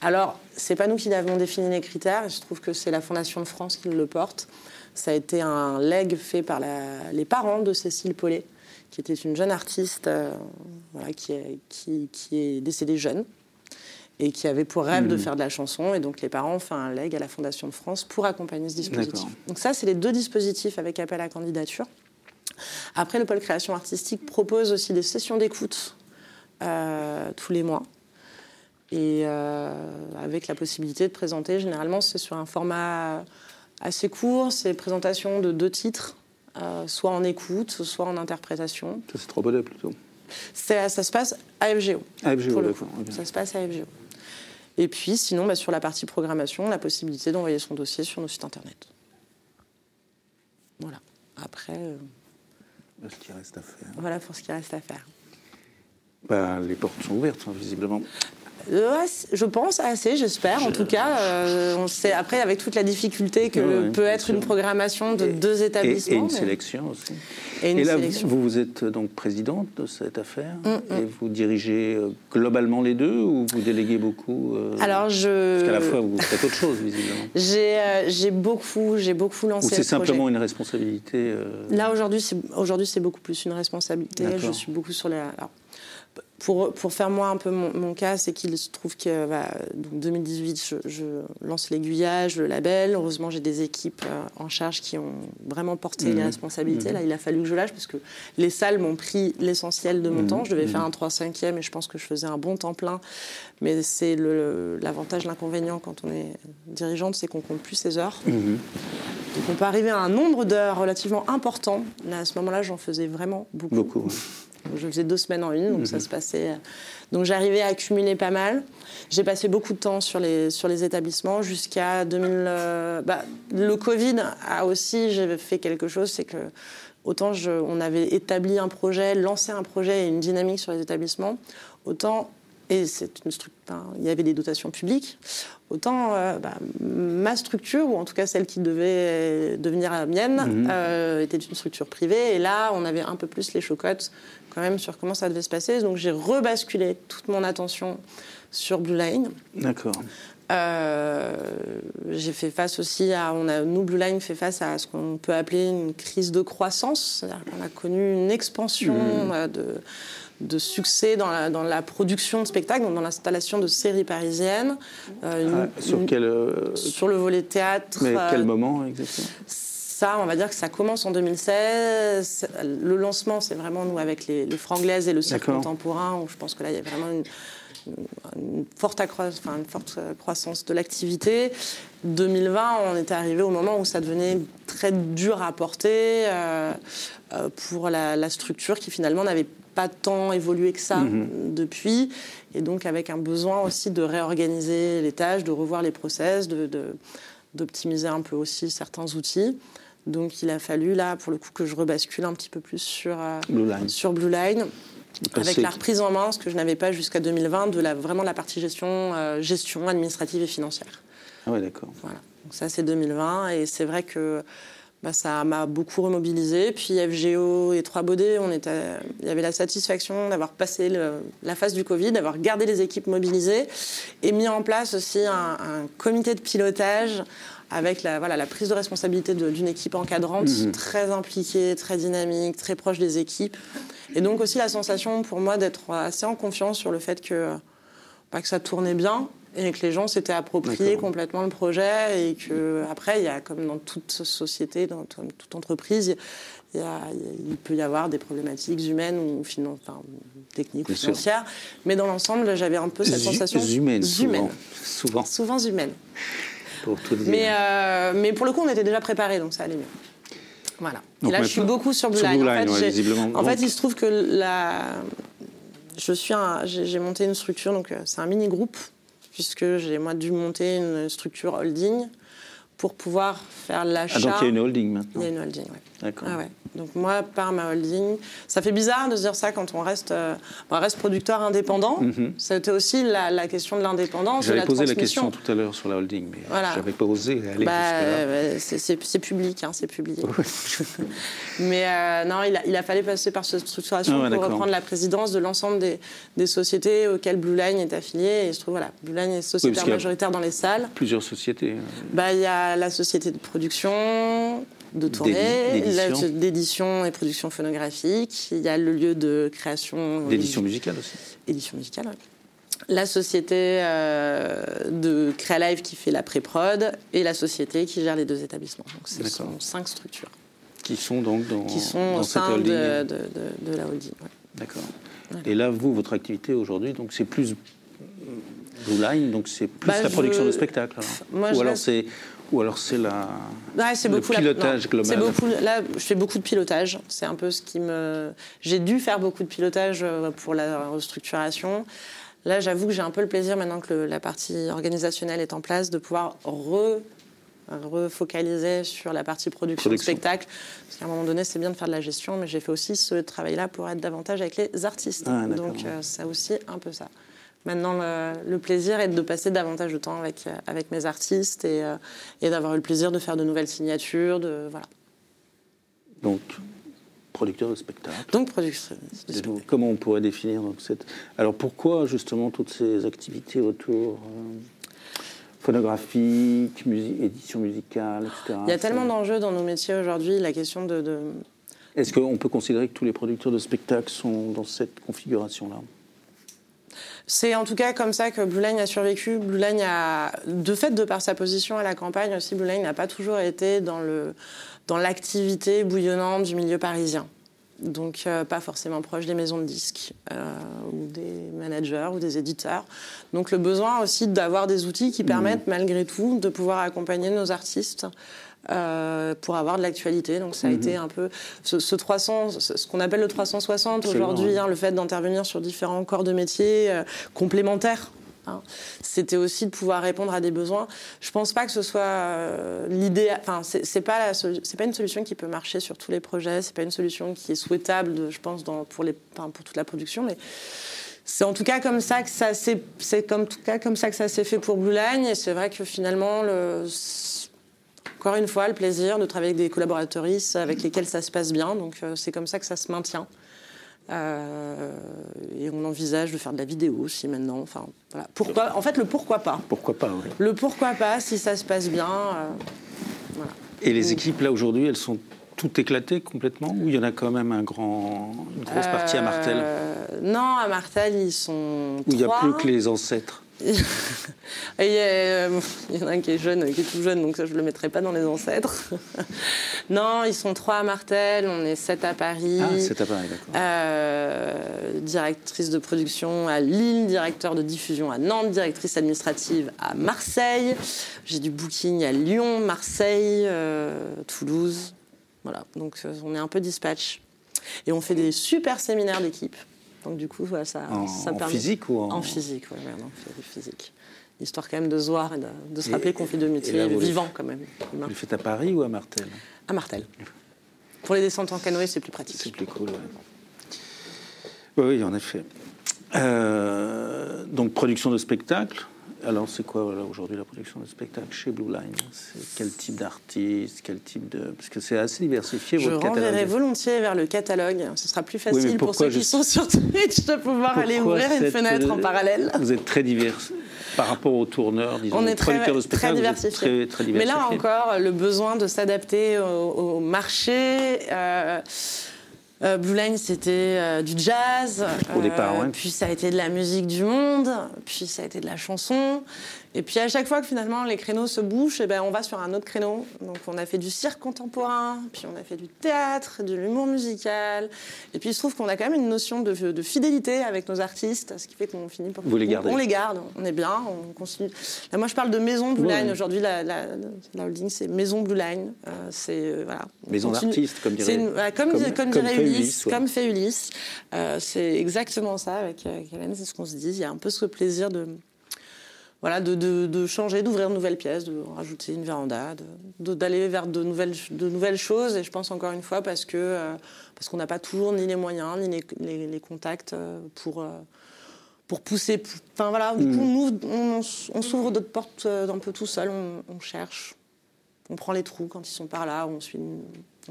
Alors, c'est pas nous qui avons défini les critères. Je trouve que c'est la Fondation de France qui le porte. Ça a été un leg fait par la- les parents de Cécile Paulet, qui était une jeune artiste euh, voilà, qui, est, qui, qui est décédée jeune et qui avait pour rêve de Mhm. faire de la chanson. Et donc les parents ont fait un leg à la Fondation de France pour accompagner ce dispositif. Donc ça, c'est les deux dispositifs avec appel à candidature. Après, le pôle création artistique propose aussi des sessions d'écoute euh, tous les mois. Et euh, avec la possibilité de présenter, généralement, c'est sur un format assez court, c'est présentation de deux titres, euh, soit en écoute, soit en interprétation. Ça, c'est trop bonnet plutôt. Ça se passe à FGO. Pour le d'accord. Ça se passe à FGO. Et puis, sinon, bah, sur la partie programmation, la possibilité d'envoyer son dossier sur nos sites internet. Voilà. Après, Ce qui reste à faire. voilà pour ce qui reste à faire. Bah, les portes sont ouvertes, hein, visiblement. Euh, je pense assez, j'espère. En tout cas, euh, on sait après avec toute la difficulté que peut être sûr. une programmation de Et- deux établissements. et une mais- sélection aussi. et une et là, sélection. vous, vous êtes donc présidente de cette affaire Mm, mm. et vous dirigez euh, globalement les deux ou vous déléguez beaucoup euh, Alors, je. Parce qu'à la fois, vous faites autre chose, visiblement. J'ai euh, beaucoup, j'ai beaucoup lancé Ou c'est projet. simplement une responsabilité Là aujourd'hui, c'est aujourd'hui c'est beaucoup plus une responsabilité. Je suis beaucoup sur alors, pour, pour, faire moi un peu mon, cas, c'est qu'il se trouve que bah, donc 2018, je, lance l'aiguillage, le label. Heureusement, j'ai des équipes euh, en charge qui ont vraiment porté les mmh. responsabilités. Mmh. Là, il a fallu que je lâche parce que les salles m'ont pris l'essentiel de mon mmh. temps. Je devais faire un 3-5e et je pense que je faisais un bon temps plein. Mais c'est l'avantage, l'inconvénient quand on est dirigeante, c'est qu'on compte plus ses heures. Donc on peut arriver à un nombre d'heures relativement important. Là, à ce moment-là, j'en faisais vraiment beaucoup. Beaucoup. Je faisais deux semaines en une, donc ça mhm. se passait. Donc j'arrivais à accumuler pas mal. J'ai passé beaucoup de temps sur les, sur les établissements jusqu'à 2000. Euh, bah, le Covid a aussi j'ai fait quelque chose, c'est que autant on avait établi un projet, lancé un projet et une dynamique sur les établissements, autant et c'est une il y avait des dotations publiques, autant euh, bah, ma structure, ou en tout cas celle qui devait devenir la mienne, mhm. euh, était une structure privée. Et là, on avait un peu plus les chocottes quand même sur comment ça devait se passer. Donc j'ai rebasculé toute mon attention sur Blue Line. D'accord. Euh, j'ai fait face aussi à, on a, nous Blue Line fait face à ce qu'on peut appeler une crise de croissance, c'est-à-dire qu'on a connu une expansion mhm. de, de, succès dans la, dans la, production de spectacles, dans l'installation de séries parisiennes. Euh, ah, sur quel euh, Sur le volet théâtre. Mais quel moment exactement? ça, on va dire que ça commence en 2016. Le lancement, c'est vraiment nous avec les, les franglaises et le cirque contemporain, où je pense que là, il y a vraiment une, forte, enfin, une forte croissance de l'activité. 2020, on était arrivé au moment où ça devenait très dur à porter euh, euh, pour la, structure qui finalement n'avait pas tant évolué que ça mm-hmm. depuis, et donc avec un besoin aussi de réorganiser les tâches, de revoir les process, d'optimiser un peu aussi certains outils. Donc il a fallu là, pour le coup, que je rebascule un petit peu plus sur euh, Blue Line. Sur Blue Line avec la reprise en main, ce que je n'avais pas jusqu'à 2020, de la, vraiment la partie gestion, euh, gestion administrative et financière. Ah ouais, d'accord. Voilà. Donc ça, c'est 2020. Et c'est vrai que bah, ça m'a beaucoup remobilisé. Puis FGO et 3 Baudets, on était, il y avait la satisfaction d'avoir passé la phase du Covid, d'avoir gardé les équipes mobilisées et mis en place aussi un, un comité de pilotage avec la, voilà, la prise de responsabilité d'une équipe encadrante mhm. très impliquée, très dynamique, très proche des équipes. Et donc aussi la sensation pour moi d'être assez en confiance sur le fait que, pas que ça tournait bien et que les gens s'étaient appropriés complètement le projet et que après il y a comme dans toute société, dans toute entreprise, il, il peut y avoir des problématiques humaines ou enfin, techniques ou financières, mais dans l'ensemble j'avais un peu cette sensation humaine, souvent. souvent, souvent humaine. Mais, euh, mais pour le coup, on était déjà préparés, donc ça allait mieux. Voilà. et là, je suis beaucoup sur Blue Line. en, fait, il se trouve que la... je suis j'ai monté une structure, donc euh, c'est un mini groupe, puisque j'ai moi dû monter une structure holding pour pouvoir faire l'achat. Ah, donc il y a une holding maintenant. Il y a une holding, oui. D'accord. Ah ouais. Donc moi, par ma holding, ça fait bizarre de se dire ça quand on reste, euh, on reste producteur indépendant. Mhm. C'était aussi la, question de l'indépendance. J'avais posé la question tout à l'heure sur la holding, mais voilà. j'avais pas osé aller bah, jusque-là. C'est public, hein, c'est publié. mais euh, non, il a, il a, fallu passer par cette structuration ah pour reprendre la présidence de l'ensemble des, des, sociétés auxquelles Blue Line est affiliée. Et je trouve, voilà, Blue Line est sociétaire majoritaire dans les salles. Plusieurs sociétés. Hein. Bah, il y a la société de production, de tournée, d'édition et production phonographique. Il y a le lieu de création. D'édition musicale aussi. Édition musicale, oui. La société euh, de Créalive qui fait la pré-prod et la société qui gère les deux établissements. Donc ce sont cinq structures. Qui sont donc dans, qui sont au sein de, la holding. D'accord. Et là, vous, votre activité aujourd'hui, donc c'est plus Blue Line, donc c'est plus bah, la production de spectacles. Moi, Ou alors c'est ou alors c'est la le pilotage global. Beaucoup, là, je fais beaucoup de pilotage. C'est un peu ce qui me. J'ai dû faire beaucoup de pilotage euh, pour la restructuration. Là, j'avoue que j'ai un peu le plaisir maintenant que la partie organisationnelle est en place de pouvoir re refocaliser sur la partie production, de spectacle. Parce qu'à un moment donné, c'est bien de faire de la gestion, mais j'ai fait aussi ce travail-là pour être davantage avec les artistes. Ah, Donc, euh, ça aussi un peu ça. Maintenant, le, plaisir est de passer davantage de temps avec, avec mes artistes et, euh, et d'avoir eu le plaisir de faire de nouvelles signatures. De, voilà. Donc, producteur de spectacle. Donc, producteur de spectacle. Comment on pourrait définir donc, cette... Alors, pourquoi justement toutes ces activités autour euh, phonographique, musique, édition musicale, etc. Il y a tellement d'enjeux dans nos métiers aujourd'hui. La question de, Est-ce qu'on peut considérer que tous les producteurs de spectacles sont dans cette configuration-là? C'est en tout cas comme ça que Blue Line a survécu. Blue Line a, de fait, de par sa position à la campagne aussi, Blue Line n'a pas toujours été dans le dans l'activité bouillonnante du milieu parisien. Donc euh, pas forcément proche des maisons de disques euh, ou des managers ou des éditeurs. Donc le besoin aussi d'avoir des outils qui permettent mmh. malgré tout de pouvoir accompagner nos artistes euh, pour avoir de l'actualité. Donc ça a mhm. été un peu ce, 300, ce qu'on appelle le 360 aujourd'hui, hein, le fait d'intervenir sur différents corps de métier euh, complémentaires. Hein. C'était aussi de pouvoir répondre à des besoins. Je pense pas que ce soit euh, l'idée. Enfin, c'est pas c'est pas une solution qui peut marcher sur tous les projets. C'est pas une solution qui est souhaitable, je pense, dans, pour les, pour toute la production, mais c'est en tout cas comme ça que ça c'est comme tout cas comme ça que ça s'est fait pour Blue Line et c'est vrai que finalement le encore une fois, le plaisir de travailler avec des collaboratrices avec lesquelles ça se passe bien. Donc euh, c'est comme ça que ça se maintient. Euh, et on envisage de faire de la vidéo aussi maintenant. Enfin, voilà. pourquoi, en fait, le pourquoi pas. Pourquoi pas, oui. Le pourquoi pas, si ça se passe bien. Euh, voilà. Et les équipes, là, aujourd'hui, elles sont toutes éclatées complètement Ou il y en a quand même un grand, une grosse partie à Martel? Non, à Martel, ils sont. Où il n'y a plus que les ancêtres Euh, il y, en a un qui est jeune, qui est tout jeune, donc ça, je ne le mettrai pas dans les ancêtres. non, ils sont trois à Martel, on est sept à Paris. Ah, sept à Paris, d'accord. Euh, directrice de production à Lille, directeur de diffusion à Nantes, directrice administrative à Marseille. J'ai du booking à Lyon, Marseille, euh, Toulouse. Voilà, donc on est un peu dispatch. Et on fait des super séminaires d'équipe. Donc du coup, ça, en, ça permet... physique ou en... En physique, oui, en physique. Histoire quand même de se voir et de, se rappeler qu'on fait de métiers vivants quand même. Vous le faites à Paris ou à Martel? À Martel. Pour les descentes en canoë, c'est plus pratique. C'est plus cool, oui. Oui, en effet. Euh, donc, production de spectacle. Alors, c'est quoi aujourd'hui la production de spectacle chez Blue Line? Quel type d'artiste Quel type de parce que c'est assez diversifié. Je votre renverrai volontiers vers le catalogue. Ce sera plus facile pour ceux qui sont sur Twitch de pouvoir aller ouvrir une fenêtre en parallèle? Vous êtes très divers par rapport aux tourneurs, disons, On est très, de très diversifié. Mais là encore, le besoin de s'adapter au, marché. Euh, euh, Blue Line, c'était euh, du jazz. Au départ, euh, Puis ça a été de la musique du monde. Puis ça a été de la chanson. Et puis à chaque fois que finalement les créneaux se bouchent, eh ben, on va sur un autre créneau. Donc on a fait du cirque contemporain, puis on a fait du théâtre, de l'humour musical. Et puis il se trouve qu'on a quand même une notion de, fidélité avec nos artistes, ce qui fait qu'on finit par... Vous les gardez On les garde, on est bien, on continue. Là, moi je parle de Maison Blue Line. Aujourd'hui, la, la, holding c'est Maison Blue Line. Euh, c'est, euh, voilà, Maison d'artiste, comme dirait, comme, comme, dirait Ulysse, comme fait Ulysse. Euh, c'est exactement ça avec, avec Hélène, c'est ce qu'on se dit. Il y a un peu ce plaisir de voilà, de, changer, d'ouvrir de nouvelles pièces, de rajouter une véranda, d'aller vers de nouvelles, de nouvelles choses. Et je pense encore une fois parce que euh, parce qu'on n'a pas toujours ni les moyens ni les, contacts euh, pour euh, pour pousser. Enfin voilà, du coup mm. nous on, s'ouvre d'autres portes un peu tout seul, on, cherche, on prend les trous quand ils sont par là, on suit.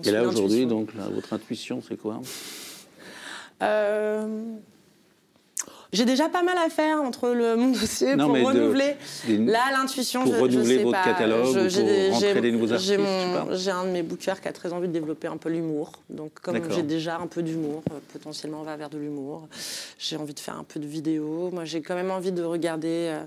et là aujourd'hui donc votre intuition c'est quoi? J'ai déjà pas mal à faire entre le, mon dossier pour renouveler. Là, l'intuition, je, renouveler sais votre pas. catalogue, pour rentrer des nouveaux artistes. J'ai un de mes bookers qui a très envie de développer un peu l'humour. Donc, comme j'ai déjà un peu d'humour, euh, potentiellement on va vers de l'humour. J'ai envie de faire un peu de vidéo. Moi, j'ai quand même envie de regarder. Euh,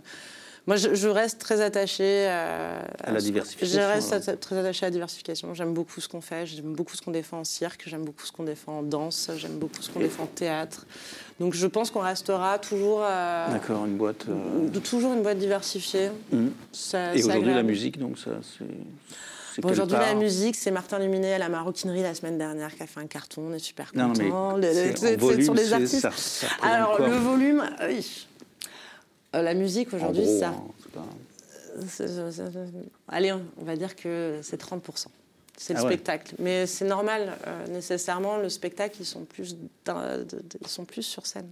moi, je, reste très attachée à, la diversification. Je reste très attachée à la diversification. J'aime beaucoup ce qu'on fait. J'aime beaucoup ce qu'on défend en cirque. J'aime beaucoup ce qu'on défend en danse. J'aime beaucoup ce qu'on défend en théâtre. Donc, je pense qu'on restera toujours. Euh, D'accord, une boîte. Euh, toujours une boîte diversifiée. Mmh. Et aujourd'hui, la musique, donc, ça, c'est. Aujourd'hui, la musique, c'est Martin Luminet à la maroquinerie la semaine dernière qui a fait un carton. On est super contents. C'est sur les artistes. Alors, le volume, oui. Euh, la musique aujourd'hui, ça. Hein, allez, on va dire que c'est 30%. C'est le ah spectacle. Mais c'est normal, euh, nécessairement, le spectacle, ils sont, plus ils sont plus sur scène.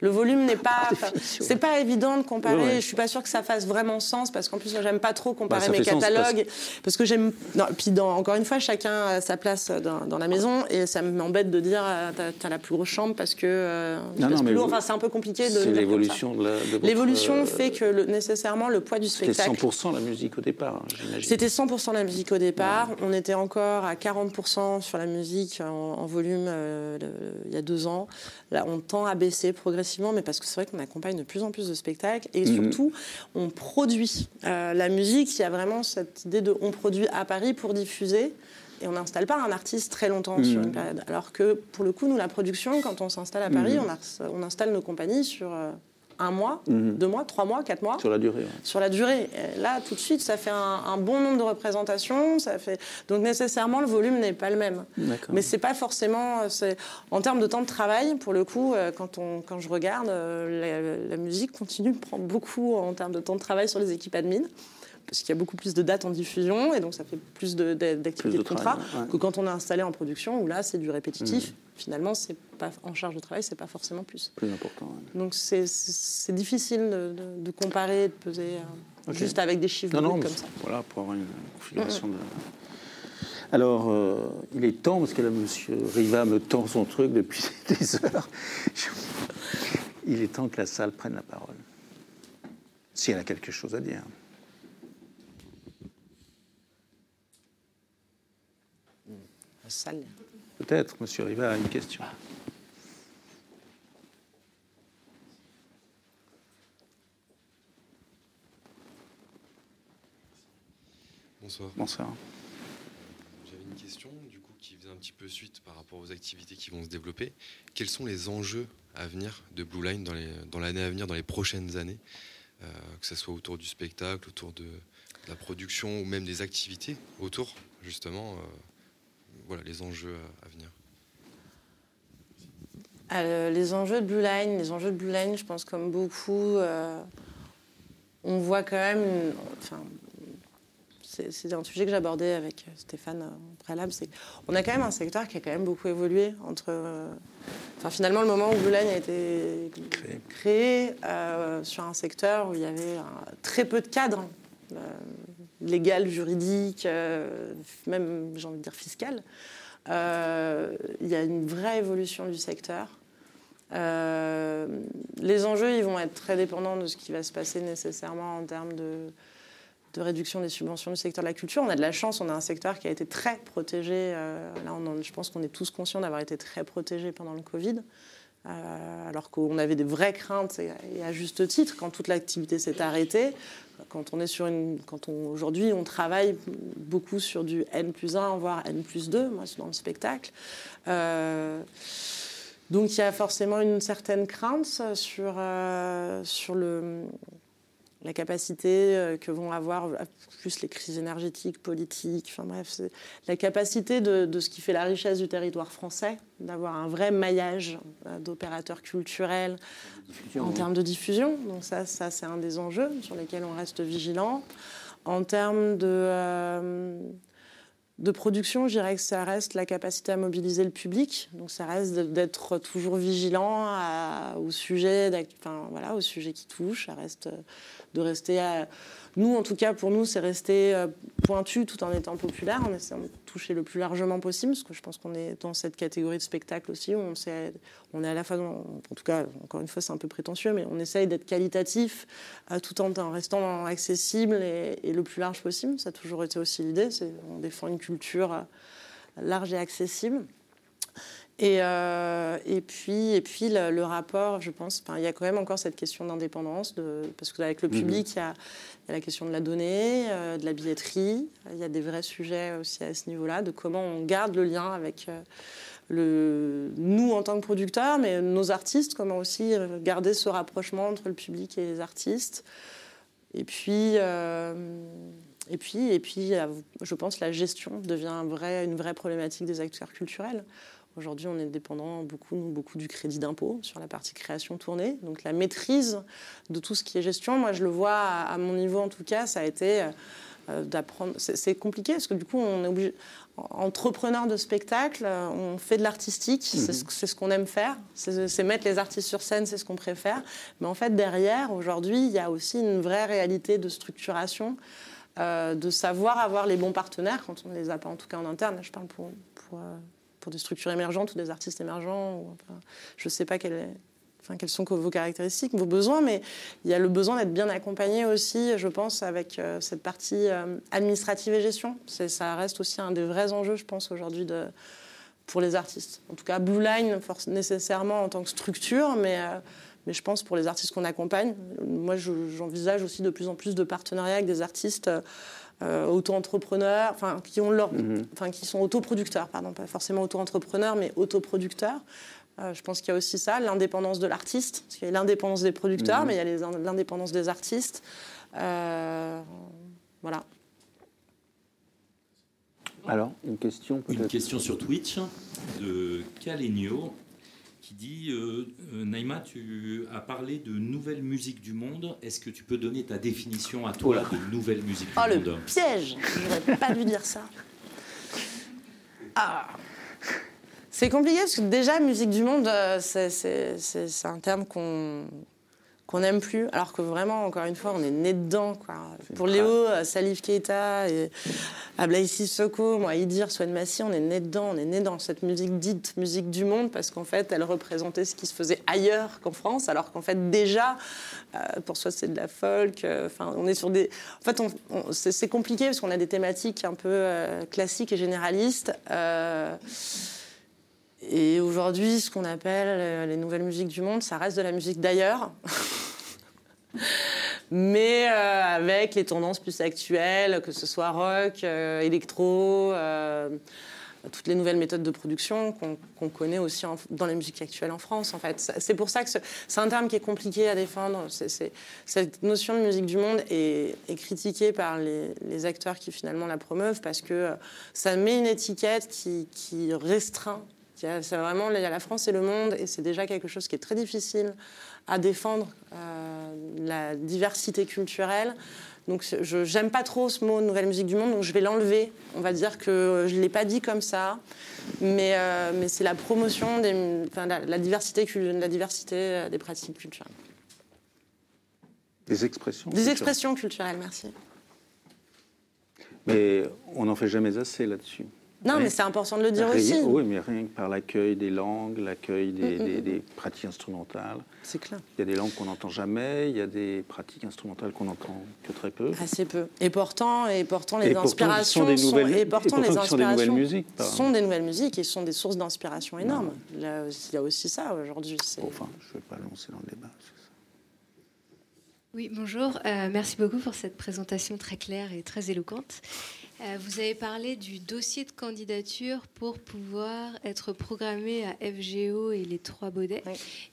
Le volume n'est pas. C'est pas évident de comparer. Je suis pas sûre que ça fasse vraiment sens parce qu'en plus, j'aime pas trop comparer bah, mes catalogues. parce... que j'aime. Puis, dans, encore une fois, chacun a sa place dans, la maison et ça m'embête de dire euh, t'as as la plus grosse chambre parce que. Euh, non, non, mais enfin, c'est un peu compliqué de. C'est l'évolution de la. L'évolution euh, fait que le, nécessairement le poids du spectacle. C'était 100% la musique au départ, hein, j'imagine. C'était 100% la musique au départ. On était encore à 40% sur la musique en, volume il y a deux ans. Là, on tend à baisser progressivement, mais parce que c'est vrai qu'on accompagne de plus en plus de spectacles et mhm. surtout, on produit. Euh, la musique, il y a vraiment cette idée de on produit à Paris pour diffuser. Et on n'installe pas un artiste très longtemps sur une mhm. période. Alors que, pour le coup, nous, la production, quand on s'installe à Paris, mhm. on, on, installe nos compagnies sur euh, un mois, mhm. deux mois, trois mois, quatre mois. Sur la durée. Sur la durée. là, tout de suite, ça fait un, bon nombre de représentations. Ça fait... Donc nécessairement, le volume n'est pas le même. Mais c'est pas forcément... En termes de temps de travail, pour le coup, euh, quand, on, quand je regarde, euh, la, musique continue de prendre beaucoup en termes de temps de travail sur les équipes admin parce qu'il y a beaucoup plus de dates en diffusion et donc ça fait plus d'activités de, de, contrat que quand on est installé en production où là c'est du répétitif. Mhm. Finalement, c'est pas en charge de travail, c'est pas forcément plus. Plus important. Donc c'est difficile de, comparer, de peser euh, juste avec des chiffres comme ça. Voilà, pour avoir une configuration de. Alors, euh, il est temps, parce que là, M. Riva me tend son truc depuis des heures. Il est temps que la salle prenne la parole. Si elle a quelque chose à dire. Peut-être, Monsieur Riva a une question. Bonsoir. Bonsoir. J'avais une question, du coup, qui faisait un petit peu suite par rapport aux activités qui vont se développer. Quels sont les enjeux à venir de Blue Line dans l'année à venir, dans les prochaines années, euh, que ce soit autour du spectacle, autour de, la production ou même des activités autour, justement euh, voilà les enjeux à, venir. Euh, Les enjeux de Blue Line, les enjeux de Blue Line, je pense comme beaucoup, euh, on voit quand même, enfin, c'est un sujet que j'abordais avec Stéphane en préalable, c'est on a quand même un secteur qui a quand même beaucoup évolué entre, euh, enfin finalement le moment où Blue Line a été créé, sur un secteur où il y avait très peu de cadres légal, juridique, euh, même j'ai envie de dire fiscal. Euh, il y a une vraie évolution du secteur. Euh, les enjeux, ils vont être très dépendants de ce qui va se passer nécessairement en termes de, réduction des subventions du secteur de la culture. On a de la chance, on a un secteur qui a été très protégé. là, je pense qu'on est tous conscients d'avoir été très protégé pendant le Covid. alors qu'on avait des vraies craintes, et à juste titre, quand toute l'activité s'est arrêtée, quand on est sur une, quand on, aujourd'hui, on travaille beaucoup sur du N plus 1, voire N plus 2, moi, dans le spectacle. Euh, donc, il y a forcément une certaine crainte sur, euh, sur le, la capacité euh, que vont avoir, plus les crises énergétiques, politiques, enfin bref, la capacité de, ce qui fait la richesse du territoire français, d'avoir un vrai maillage euh, d'opérateurs culturels en termes de diffusion. Donc ça, ça c'est un des enjeux sur lesquels on reste vigilant. En termes de, euh, de production, je dirais que ça reste la capacité à mobiliser le public. Donc ça reste d'être toujours vigilant au sujet, enfin, voilà, au sujet qui touche. Ça reste de rester à... Nous, en tout cas, pour nous, c'est rester euh, pointu tout en étant populaire, en essayant de toucher le plus largement possible, parce que je pense qu'on est dans cette catégorie de spectacle aussi, où on, sait, est à la fois, en tout cas, encore une fois, c'est un peu prétentieux, mais on essaye d'être qualitatif euh, tout en, restant accessible et, le plus large possible. Ça a toujours été aussi l'idée, on défend une culture euh, large et accessible. Et, euh, et, puis, et puis le, rapport, je pense, il y a quand même encore cette question d'indépendance, parce qu'avec le mhm. public, il, y a, la question de la donnée, euh, de la billetterie, il y a des vrais sujets aussi à ce niveau-là, de comment on garde le lien avec euh, le, nous en tant que producteurs, mais nos artistes, comment aussi garder ce rapprochement entre le public et les artistes. Et puis, et puis, et puis je pense que la gestion devient vrai, une vraie problématique des acteurs culturels. Aujourd'hui, on est dépendant beaucoup, beaucoup du crédit d'impôt sur la partie création tournée. Donc la maîtrise de tout ce qui est gestion, moi je le vois à, mon niveau en tout cas, ça a été d'apprendre. C'est compliqué parce que du coup, on est obligé. Entrepreneur de spectacle, on fait de l'artistique, c'est ce, qu'on aime faire, c'est mettre les artistes sur scène, c'est ce qu'on préfère. Mais en fait, derrière, aujourd'hui, il y a aussi une vraie réalité de structuration, de savoir avoir les bons partenaires quand on ne les a pas, en tout cas en interne. Je parle pour, pour, pour des structures émergentes ou des artistes émergents. Ou, je ne sais pas quelle enfin, quelles sont vos caractéristiques, vos besoins, mais il y a le besoin d'être bien accompagné aussi, je pense, avec euh, cette partie euh, administrative et gestion. Ça reste aussi un des vrais enjeux, je pense, aujourd'hui pour les artistes. En tout cas, Blue Line, nécessairement en tant que structure, mais, euh, mais je pense pour les artistes qu'on accompagne. Moi, j'envisage aussi de plus en plus de partenariats avec des artistes. Auto-entrepreneurs, enfin qui ont leur, mm-hmm. enfin qui sont autoproducteurs, pardon, pas forcément auto-entrepreneurs, mais autoproducteurs, euh, je pense qu'il y a aussi ça, l'indépendance de l'artiste. Parce qu'il y a l'indépendance des producteurs, mhm. mais il y a l'indépendance des artistes. Euh, voilà. Alors, une question Une question sur Twitch de Calenio qui dit euh, Naïma, tu as parlé de nouvelle musique du monde. Est-ce que tu peux donner ta définition à toi de nouvelle musique du oh, monde le piège Je n'aurais pas dû dire ça. Ah c'est compliqué parce que déjà, musique du monde, euh, c'est un terme qu'on qu'on n'aime plus, alors que vraiment, encore une fois, on est né dedans. Quoi. Pour Léo, euh, Salif Keita, et Ablaïsi Soko, moi, Idir, Swan Massi, on est né dedans, on est né dans cette musique dite musique du monde, parce qu'en fait, elle représentait ce qui se faisait ailleurs qu'en France, alors qu'en fait, déjà, euh, pour soi, c'est de la folk. Enfin, on est sur des. En fait, c'est compliqué parce qu'on a des thématiques un peu classiques et généralistes. Et aujourd'hui, ce qu'on appelle euh, les nouvelles musiques du monde, ça reste de la musique d'ailleurs. mais euh, avec les tendances plus actuelles, que ce soit rock, euh, électro, toutes les nouvelles méthodes de production qu'on connaît aussi dans les musiques actuelles en France. En fait, c'est pour ça que c'est un terme qui est compliqué à défendre. cette notion de musique du monde est, critiquée par les, acteurs qui finalement la promeuvent parce que ça met une étiquette qui restreint c'est vraiment, il y a la France et le monde, et c'est déjà quelque chose qui est très difficile à défendre, euh, la diversité culturelle. Donc je n'aime pas trop ce mot nouvelle musique du monde, donc je vais l'enlever. On va dire que je ne l'ai pas dit comme ça, mais, euh, mais c'est la promotion, des, enfin, la, diversité, la diversité euh, des pratiques culturelles. Des expressions Des expressions culturelles, merci. Mais on n'en fait jamais assez là-dessus. Non, mais c'est important de le dire aussi. Oui, mais rien que par l'accueil des langues, l'accueil des, mm, mm, mm. pratiques instrumentales. C'est clair. Il y a des langues qu'on n'entend jamais, il y a des pratiques instrumentales qu'on entend que très peu. Assez peu. Et pourtant, et pourtant les inspirations sont, des nouvelles, et pourtant, les inspirations sont des nouvelles musiques. Sont des nouvelles musiques et sont des sources d'inspiration énormes. il y a aussi ça aujourd'hui. Enfin, je ne vais pas lancer dans le débat. Oui, bonjour. Euh, merci beaucoup pour cette présentation très claire et très éloquente. Euh, vous avez parlé du dossier de candidature pour pouvoir être programmé à FGO et les Trois Baudets.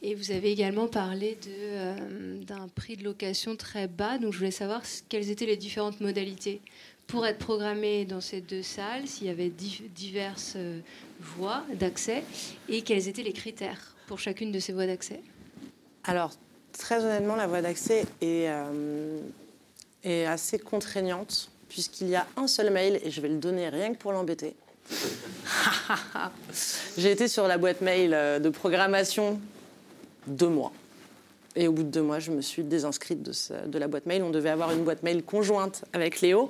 Et vous avez également parlé euh, d'un prix de location très bas. Donc je voulais savoir quelles étaient les différentes modalités pour être programmé dans ces deux salles, s'il y avait diverses euh, voies d'accès et quels étaient les critères pour chacune de ces voies d'accès. Alors, très honnêtement, la voie d'accès est, est assez contraignante puisqu'il y a un seul mail, et je vais le donner rien que pour l'embêter. J'ai été sur la boîte mail euh, de programmation deux mois. Et au bout de deux mois, je me suis désinscrite de, de, la boîte mail. On devait avoir une boîte mail conjointe avec Léo.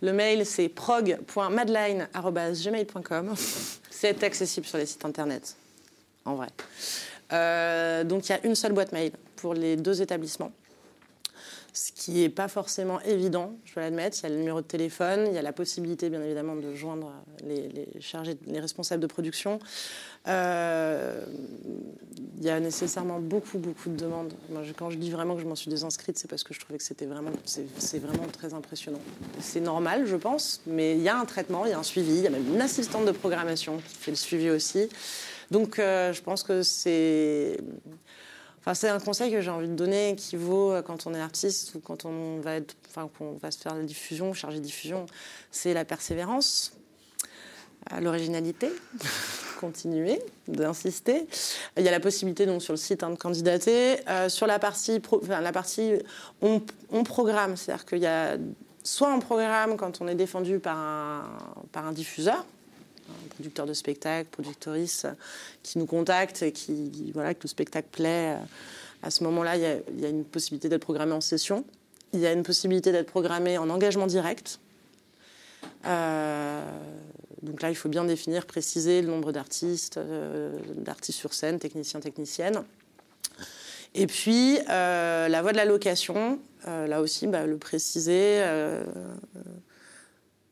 Le mail, c'est prog.madline.gmail.com. C'est accessible sur les sites internet, en vrai. Euh, donc il y a une seule boîte mail pour les deux établissements ce qui n'est pas forcément évident, je dois l'admettre. Il y a le numéro de téléphone, il y a la possibilité, bien évidemment, de joindre les, chargés, les responsables de production. Euh, il y a nécessairement beaucoup, beaucoup de demandes. Quand je dis vraiment que je m'en suis désinscrite, c'est parce que je trouvais que c'était vraiment, c'est vraiment très impressionnant. C'est normal, je pense, mais il y a un traitement, il y a un suivi, il y a même une assistante de programmation qui fait le suivi aussi. Donc, euh, je pense que c'est c'est un conseil que j'ai envie de donner qui vaut euh, quand on est artiste ou quand on va, enfin, se faire la diffusion, charger diffusion. C'est la persévérance, euh, l'originalité, continuer d'insister. Il y a la possibilité donc sur le site hein, de candidater. Euh, sur la partie, la partie on, programme, c'est-à-dire qu'il y a soit en programme quand on est défendu un, par un diffuseur, un producteur de spectacle, productrice, qui nous contacte et qui, voilà, que le spectacle plaît. À ce moment-là, il y, a une possibilité d'être programmé en session. Il y a une possibilité d'être programmé en engagement direct. Euh, donc là, il faut bien définir, préciser le nombre d'artistes, euh, d'artistes sur scène, techniciens, techniciennes. Et puis, euh, la voie de la location, euh, là aussi, bah, le préciser.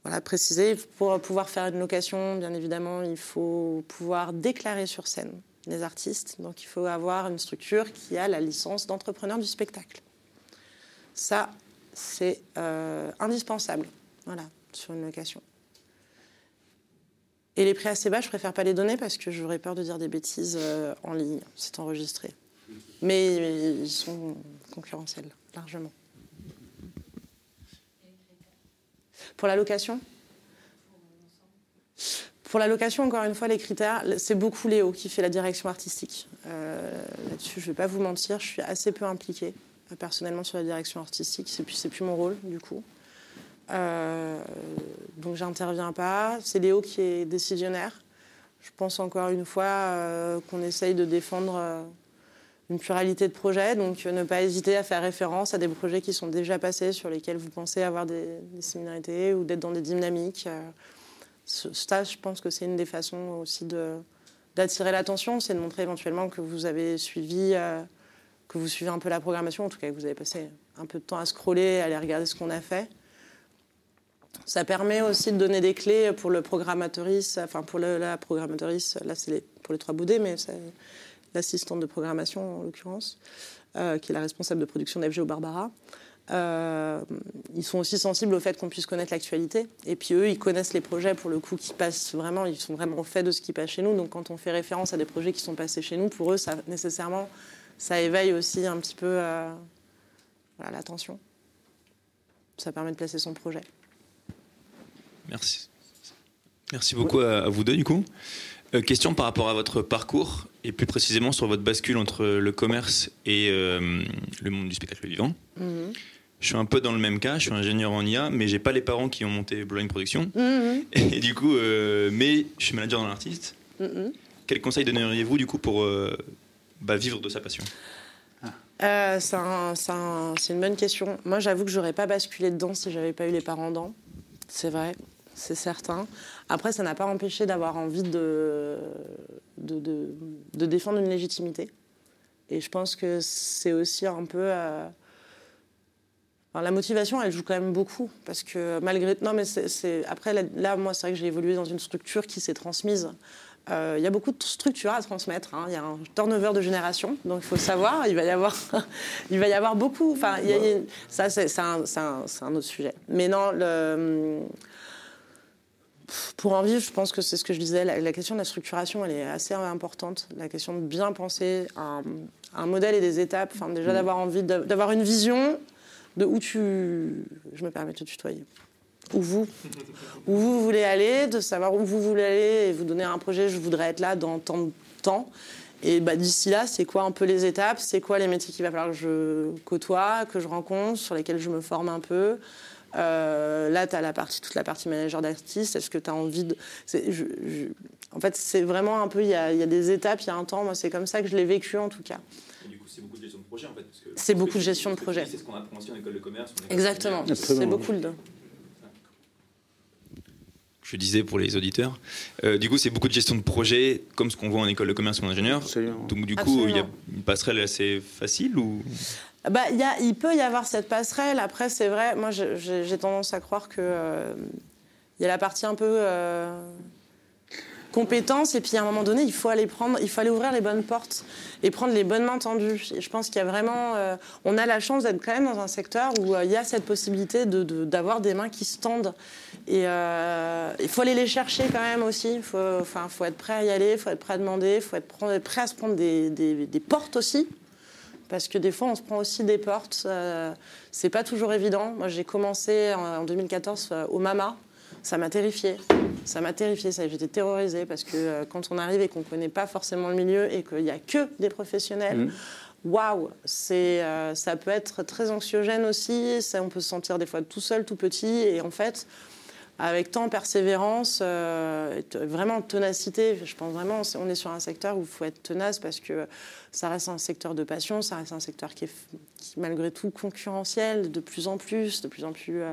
Euh, voilà, préciser. Pour pouvoir faire une location, bien évidemment, il faut pouvoir déclarer sur scène les artistes. Donc, il faut avoir une structure qui a la licence d'entrepreneur du spectacle. Ça, c'est indispensable, voilà, sur une location. Et les prix assez bas, je préfère pas les donner parce que j'aurais peur de dire des bêtises en ligne. C'est enregistré. Mais ils sont concurrentiels, largement. Pour la location? Pour la location, encore une fois, les critères, c'est beaucoup Léo qui fait la direction artistique. Euh, Là-dessus, je ne vais pas vous mentir, je suis assez peu impliquée euh, personnellement sur la direction artistique. C'est plus, plus mon rôle, du coup. Euh, donc, j'interviens pas. C'est Léo qui est décisionnaire. Je pense encore une fois qu'on essaye de défendre une pluralité de projets, donc ne pas hésiter à faire référence à des projets qui sont déjà passés, sur lesquels vous pensez avoir des, similarités ou d'être dans des dynamiques. Ce stage, je pense que c'est une des façons aussi d'attirer l'attention, c'est de montrer éventuellement que vous avez suivi, euh, que vous suivez un peu la programmation, en tout cas que vous avez passé un peu de temps à scroller, à aller regarder ce qu'on a fait. Ça permet aussi de donner des clés pour le programmatrice, enfin pour la programmatrice, là c'est pour les trois boudets, mais l'assistante de programmation en l'occurrence, euh, qui est la responsable de production d'FG au Barbara. Euh, ils sont aussi sensibles au fait qu'on puisse connaître l'actualité. Et puis eux, ils connaissent les projets pour le coup qui passent vraiment, ils sont vraiment au fait de ce qui passe chez nous. Donc quand on fait référence à des projets qui sont passés chez nous, pour eux, ça, nécessairement, ça éveille aussi un petit peu euh, l'attention. Ça permet de placer son projet. Merci. Merci beaucoup à, à vous deux du coup. Euh, question par rapport à votre parcours et plus précisément sur votre bascule entre le commerce et euh, le monde du spectacle vivant. -hmm. Je suis un peu dans le même cas, je suis ingénieur en IA, mais j'ai pas les parents qui ont monté Blue Line Production. -hmm. Et du coup, euh, mais je suis manager dans l'artiste. Mm -hmm. Quel conseil donneriez-vous du coup pour euh, bah, vivre de sa passion? Euh, c'est un, un, une bonne question. Moi, j'avoue que j'aurais pas basculé dedans si j'avais pas eu les parents dedans. C'est vrai, c'est certain. Après, ça n'a pas empêché d'avoir envie de de, défendre une légitimité. Et je pense que c'est aussi un peu. Euh... La motivation, elle joue quand même beaucoup. Parce que malgré. Non, mais c'est. Après, là, moi, c'est vrai que j'ai évolué dans une structure qui s'est transmise. Il euh, y a beaucoup de structures à transmettre. Il hein. y a un turnover de génération, donc il faut savoir. Il va y avoir, il va y avoir beaucoup. Enfin, ça, c'est un, autre sujet. Mais non, le, pour en vivre, je pense que c'est ce que je disais, la, la, question de la structuration, elle est assez importante. La question de bien penser un, un modèle et des étapes. Enfin, déjà d'avoir envie d'avoir une vision de où tu. Je me permets de te tutoyer. Où vous, où vous voulez aller, de savoir où vous voulez aller et vous donner un projet, je voudrais être là dans tant de temps. Et bah, d'ici là, c'est quoi un peu les étapes? C'est quoi les métiers qu'il va falloir que je côtoie, que je rencontre, sur lesquels je me forme un peu? Euh, là, tu as la partie, toute la partie manager d'artiste. Est-ce que tu as envie de. Je, je... En fait, c'est vraiment un peu. Il y a, y a, des étapes, il y a un temps. Moi, c'est comme ça que je l'ai vécu, en tout cas. Et du coup, c'est beaucoup de gestion de projet, en fait. C'est beaucoup de gestion de projet. C'est ce qu'on apprend aussi en école de commerce. Exactement. C'est beaucoup le. Je disais pour les auditeurs. Euh, du coup, c'est beaucoup de gestion de projet, comme ce qu'on voit en école de commerce ou en ingénieur. Absolument. Donc, du coup, il y a une passerelle assez facile ou? Bah, il peut y avoir cette passerelle. Après, c'est vrai, moi, j'ai tendance à croire qu'il euh, y a la partie un peu euh, compétence, et puis à un moment donné, il faut aller prendre, il faut ouvrir les bonnes portes et prendre les bonnes mains tendues. Et je pense qu'il y a vraiment, euh, on a la chance d'être quand même dans un secteur où il y a cette possibilité d'avoir de, de, des mains qui se tendent. Et il faut aller les chercher quand même aussi. Il faut, être prêt à y aller, il faut être prêt à demander, il faut être prêt à se prendre des, des portes aussi parce que des fois on se prend aussi des portes. Euh, c'est pas toujours évident. Moi j'ai commencé en, en 2014 euh, au Mama. Ça m'a terrifié. Ça m'a terrifié. J'étais terrorisée parce que euh, quand on arrive et qu'on connaît pas forcément le milieu et qu'il y a que des professionnels. Mmh. waouh, c'est, euh, ça peut être très anxiogène aussi. Ça, on peut se sentir des fois tout seul, tout petit. Et en fait, avec tant de persévérance, euh, vraiment ténacité, je pense vraiment, on est sur un secteur où il faut être tenace parce que ça reste un secteur de passion, ça reste un secteur qui est malgré tout concurrentiel de plus en plus, de plus en plus. Euh,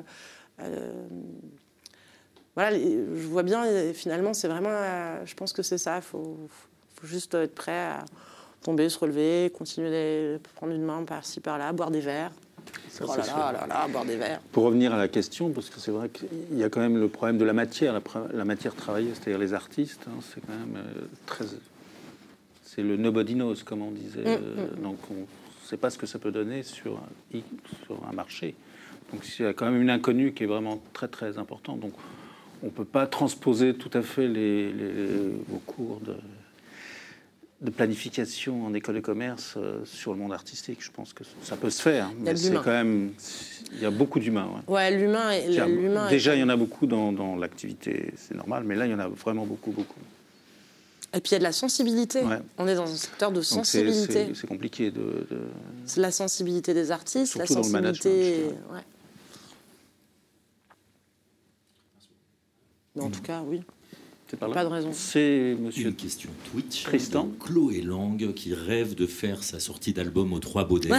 euh, voilà, je vois bien, finalement, c'est vraiment, je pense que c'est ça, il faut, faut, juste être prêt à tomber, se relever, continuer à prendre une main par-ci, par-là, boire des verres, oh là là, boire des verres. Pour revenir à la question, parce que c'est vrai qu'il y a quand même le problème de la matière, la, matière travaillée, c'est-à-dire les artistes, hein, c'est quand même euh, très. C'est le nobody knows, comme on disait. Mm, mm. donc on ne sait pas ce que ça peut donner sur un, sur un marché. Donc il y a quand même une inconnue qui est vraiment très très importante. Donc on ne peut pas transposer tout à fait les, les, vos cours de de planification en école de commerce euh, sur le monde artistique. Je pense que ça peut se faire, mais c'est quand même il y a beaucoup d'humains. Ouais, l'humain, l'humain. Déjà, il y en a beaucoup dans, l'activité, c'est normal, mais là, il y en a vraiment beaucoup, beaucoup. Et puis il y a de la sensibilité. On est dans un secteur de sensibilité. C'est compliqué de. C'est la sensibilité des artistes, la sensibilité. en tout cas, oui. Pas de raison. C'est monsieur. Une question Twitch. Tristan. Chloé Lang qui rêve de faire sa sortie d'album aux Trois Baudets.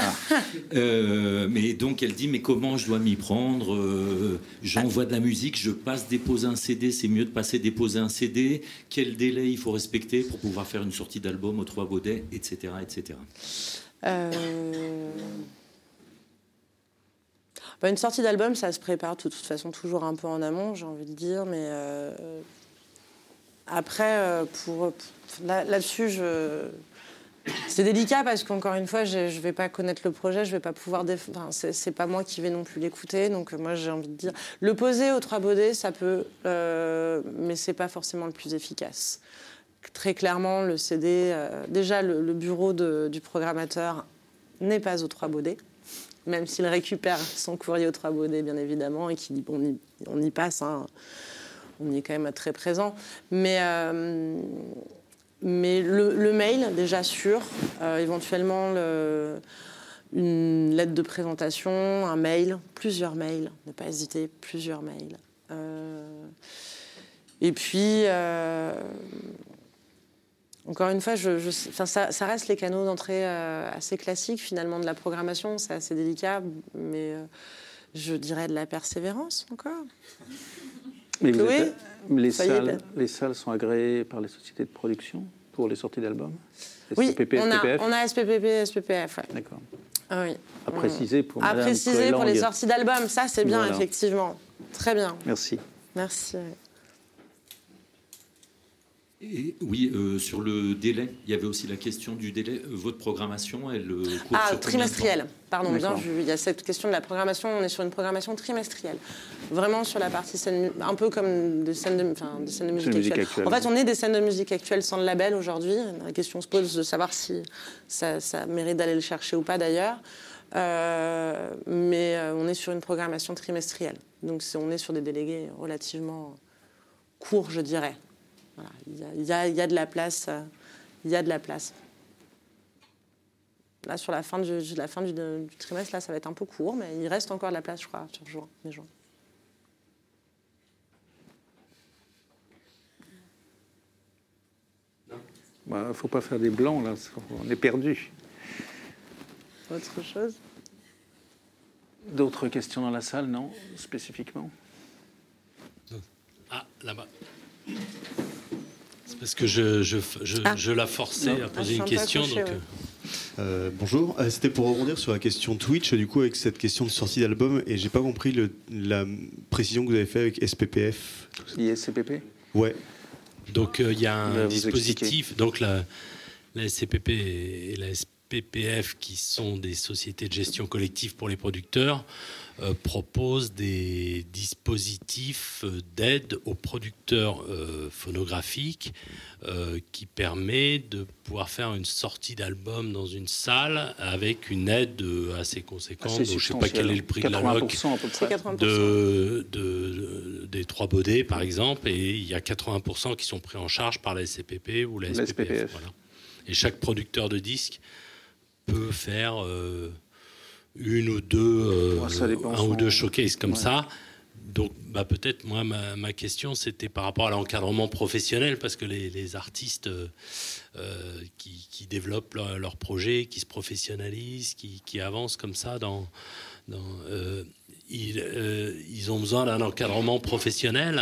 Euh, mais donc elle dit mais comment je dois m'y prendre euh, J'envoie de la musique, je passe déposer un CD. C'est mieux de passer déposer un CD. Quel délai il faut respecter pour pouvoir faire une sortie d'album aux Trois Baudets, etc., etc. Euh... Bah, une sortie d'album, ça se prépare de toute façon toujours un peu en amont, j'ai envie de dire, mais euh, après, euh, pour, là-dessus, c'est délicat parce qu'encore une fois, je ne vais pas connaître le projet, je vais pas pouvoir. Enfin, c'est pas moi qui vais non plus l'écouter, donc euh, moi j'ai envie de dire le poser aux trois baudets, ça peut, euh, mais c'est pas forcément le plus efficace. Très clairement, le CD, euh, déjà le, bureau du programmateur n'est pas aux trois baudets même s'il récupère son courrier aux trois baudets, bien évidemment, et qu'il on y, on y passe. Hein on y est quand même très présent. Mais, euh, mais le, mail, déjà sûr, euh, éventuellement une lettre de présentation, un mail, plusieurs mails, ne pas hésiter, plusieurs mails. Euh, et puis, encore une fois, ça, reste les canaux d'entrée assez classiques finalement de la programmation, c'est assez délicat, mais je dirais de la persévérance encore. Mais les, salles, les salles sont agréées par les sociétés de production pour les sorties d'albums? Oui, on a, on a SPPP, SPPF. D'accord. Ah oui. À préciser pour, à préciser pour les sorties d'albums, ça c'est bien, effectivement. Très bien. Merci. Merci oui, euh, sur le délai, il y avait aussi la question du délai. Euh, votre programmation, elle euh, court Ah, trimestrielle. Pardon, bien, il y a cette question de la programmation. On est sur une programmation trimestrielle. Vraiment sur la partie scène, un peu comme des scènes de, enfin, des scènes de musique, actuelle. En fait, on est des scènes de musique actuelle sans le label aujourd'hui. La question se pose de savoir si ça, mérite d'aller le chercher ou pas d'ailleurs. mais on est sur une programmation trimestrielle. Donc on est sur des délégués relativement courts, je dirais. Il, y a, de la place. Il y a de la place. Là, sur la fin, du, la fin du, trimestre, là, ça va être un peu court, mais il reste encore de la place, je crois, sur juin, mai juin. Il ne faut pas faire des blancs, là, on est perdu. Autre chose? D'autres questions dans la salle, non Spécifiquement? Ah, là-bas. C'est parce que je, je, je, ah. je la forçais à poser une question. donc, euh. Euh, bonjour, euh, c'était pour rebondir sur la question Twitch, du coup, avec cette question de sortie d'album, et j'ai pas compris le, la précision que vous avez fait avec SPPF. ISCPP Ouais. Donc il y a un dispositif, donc la, la SCPP et la SPPF, qui sont des sociétés de gestion collective pour les producteurs, euh, propose des dispositifs euh, d'aide aux producteurs euh, phonographiques qui permet de pouvoir faire une sortie d'album dans une salle avec une aide assez conséquente. je ne sais pas quel est le prix de la loc de, de, des trois baudets, par exemple, et il y a 80% qui sont pris en charge par la SCPP ou la SPPF. Et chaque producteur de disques peut faire une ou deux, un ou deux showcases comme ça. Donc, bah, peut-être, moi, ma, question, c'était par rapport à l'encadrement professionnel, parce que les, artistes qui, développent leur, leur, projet, qui se professionnalisent, qui, qui avancent comme ça dans, euh, euh, ils, ont besoin d'un encadrement professionnel.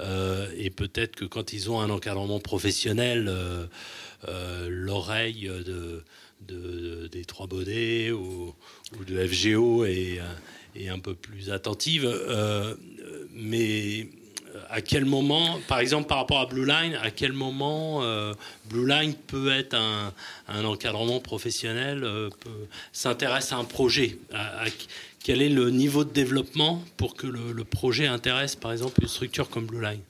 Euh, et peut-être que quand ils ont un encadrement professionnel, l'oreille de, des Trois Baudets ou, de FGO est, est, un peu plus attentive. mais à quel moment, par exemple par rapport à Blue Line, à quel moment euh, Blue Line peut être un, encadrement professionnel, euh, s'intéresse à un projet? Quel est le niveau de développement pour que le, projet intéresse par exemple une structure comme Blue Line?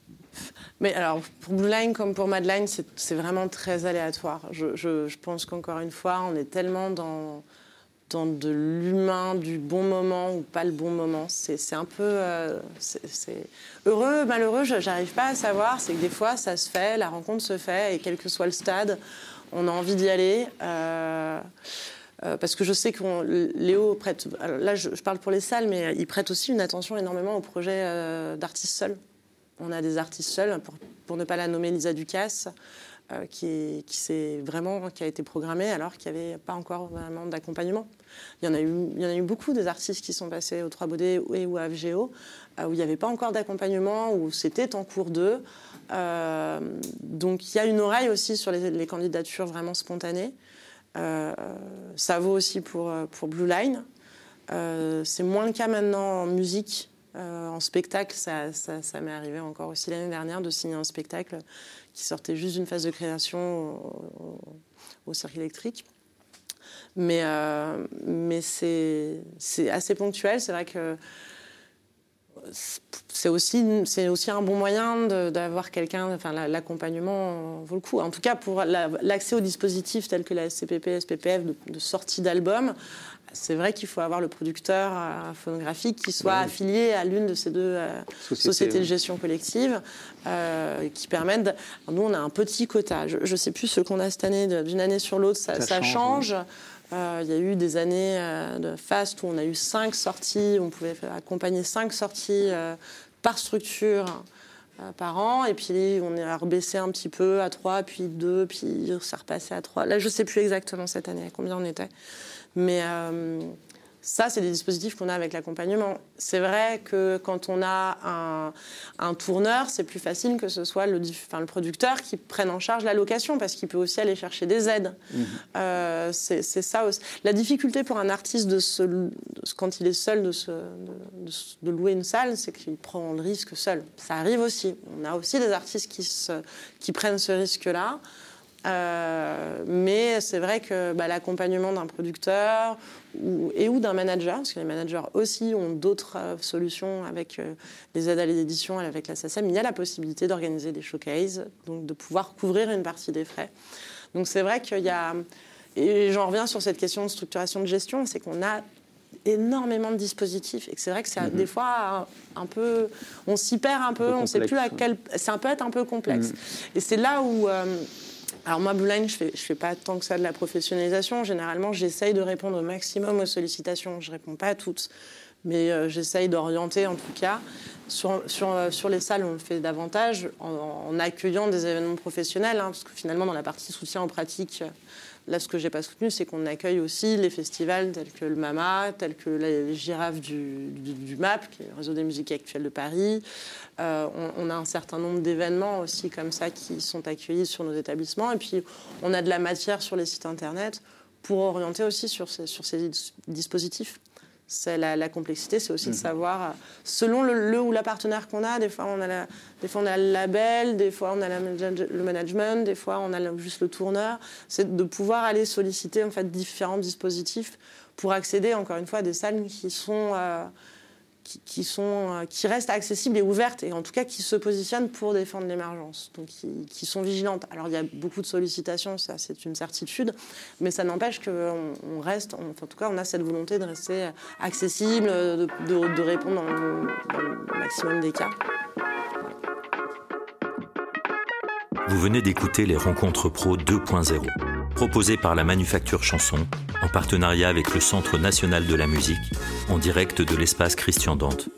Mais alors, pour Blue Line comme pour Madline, c'est vraiment très aléatoire. je pense qu'encore une fois, on est tellement dans, de l'humain, du bon moment ou pas le bon moment. C'est un peu. Euh, heureux, malheureux, j'arrive pas à savoir. C'est que des fois, ça se fait, la rencontre se fait, et quel que soit le stade, on a envie d'y aller. Euh, euh, parce que je sais que Léo prête. Là, je, parle pour les salles, mais il prête aussi une attention énormément au projet d'artistes seuls. On a des artistes seuls, pour, pour ne pas la nommer Lisa Ducasse. Euh, qui, vraiment, qui a été programmé alors qu'il n'y avait pas encore vraiment d'accompagnement. Il, y en a eu, il y en a eu beaucoup des artistes qui sont passés au Trois Baudets et ou à FGO, euh, où il n'y avait pas encore d'accompagnement, où c'était en cours d'eux. Euh, donc il y a une oreille aussi sur les, candidatures vraiment spontanées. ça vaut aussi pour, pour Blue Line. c'est moins le cas maintenant en musique. En spectacle, ça, m'est arrivé encore aussi l'année dernière de signer un spectacle qui sortait juste d'une phase de création au, cirque électrique. Mais, euh, c'est assez ponctuel. C'est vrai que c'est aussi, un bon moyen d'avoir quelqu'un, enfin l'accompagnement vaut le coup. En tout cas, pour l'accès aux dispositifs tels que la SCPP, SPPF de sortie d'album, c'est vrai qu'il faut avoir le producteur euh, phonographique qui soit affilié à l'une de ces deux euh, sociétés, de gestion collective euh, qui permettent. Nous, on a un petit quota. Je ne sais plus ce qu'on a cette année, d'une année sur l'autre, ça, change. il y a eu des années de fast où on a eu cinq sorties, on pouvait accompagner cinq sorties par structure par an. Et puis on est rebaissé un petit peu à trois, puis deux, puis c'est repassé à trois. Là, je ne sais plus exactement cette année à combien on était. Mais euh, ça, c'est des dispositifs qu'on a avec l'accompagnement. C'est vrai que quand on a un, tourneur, c'est plus facile que ce soit le, le, producteur qui prenne en charge la location parce qu'il peut aussi aller chercher des aides. Mhm. Euh, c'est ça aussi. La difficulté pour un artiste, de se, quand il est seul, de, se, de, louer une salle, c'est qu'il prend le risque seul. Ça arrive aussi. On a aussi des artistes qui, se, qui prennent ce risque-là. Euh, mais c'est vrai que bah, l'accompagnement d'un producteur ou, et ou d'un manager, parce que les managers aussi ont d'autres euh, solutions avec euh, les aides à l'édition, avec la SACEM, il y a la possibilité d'organiser des showcases, donc de pouvoir couvrir une partie des frais. Donc c'est vrai qu'il y a... Et j'en reviens sur cette question de structuration de gestion, c'est qu'on a énormément de dispositifs et que c'est vrai que c'est mm-hmm. des fois un, peu on s'y perd un peu, on ne sait plus à quel c'est un peut être un peu complexe mm. et c'est là où alors moi, Blue Line, je fais, fais pas tant que ça de la professionnalisation. Généralement, j'essaye de répondre au maximum aux sollicitations. Je réponds pas à toutes, mais euh, j'essaye d'orienter en tout cas. Euh, sur, les salles, on le fait davantage en, accueillant des événements professionnels, hein, parce que finalement, dans la partie soutien en pratique, Là, ce que j'ai pas soutenu, c'est qu'on accueille aussi les festivals tels que le MAMA, tels que les girafes du, MAP, qui est le réseau des musiques actuelles de Paris. Euh, on, a un certain nombre d'événements aussi comme ça qui sont accueillis sur nos établissements. Et puis, on a de la matière sur les sites internet pour orienter aussi sur sur ces dispositifs c'est la, complexité, c'est aussi de mhm. savoir, selon le, ou la partenaire qu'on a, des fois on a, des fois on a le label, des fois on a le management, des fois on a juste le tourneur, c'est de pouvoir aller solliciter en fait différents dispositifs pour accéder encore une fois à des salles qui sont euh, euh, qui restent accessibles et ouvertes, et en tout cas qui se positionnent pour défendre l'émergence, donc qui, sont vigilantes. Alors il y a beaucoup de sollicitations, ça c'est une certitude, mais ça n'empêche qu'on on reste, en tout cas on a cette volonté de rester accessible, de, répondre dans le, maximum des cas. Vous venez d'écouter les Rencontres Pro 2.0 proposées par la Manufacture Chanson, en partenariat avec le Centre national de la musique, en direct de l'espace Christian Dante.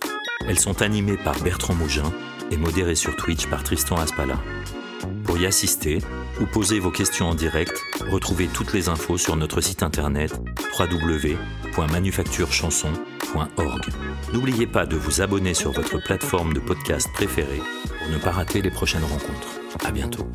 Elles sont animées par Bertrand Mougin et modérées sur Twitch par Tristan Aspala. Pour y assister ou poser vos questions en direct, retrouvez toutes les infos sur notre site internet www.manufacturechanson.org. N'oubliez pas de vous abonner sur votre plateforme de podcast préférée pour ne pas rater les prochaines rencontres. À bientôt.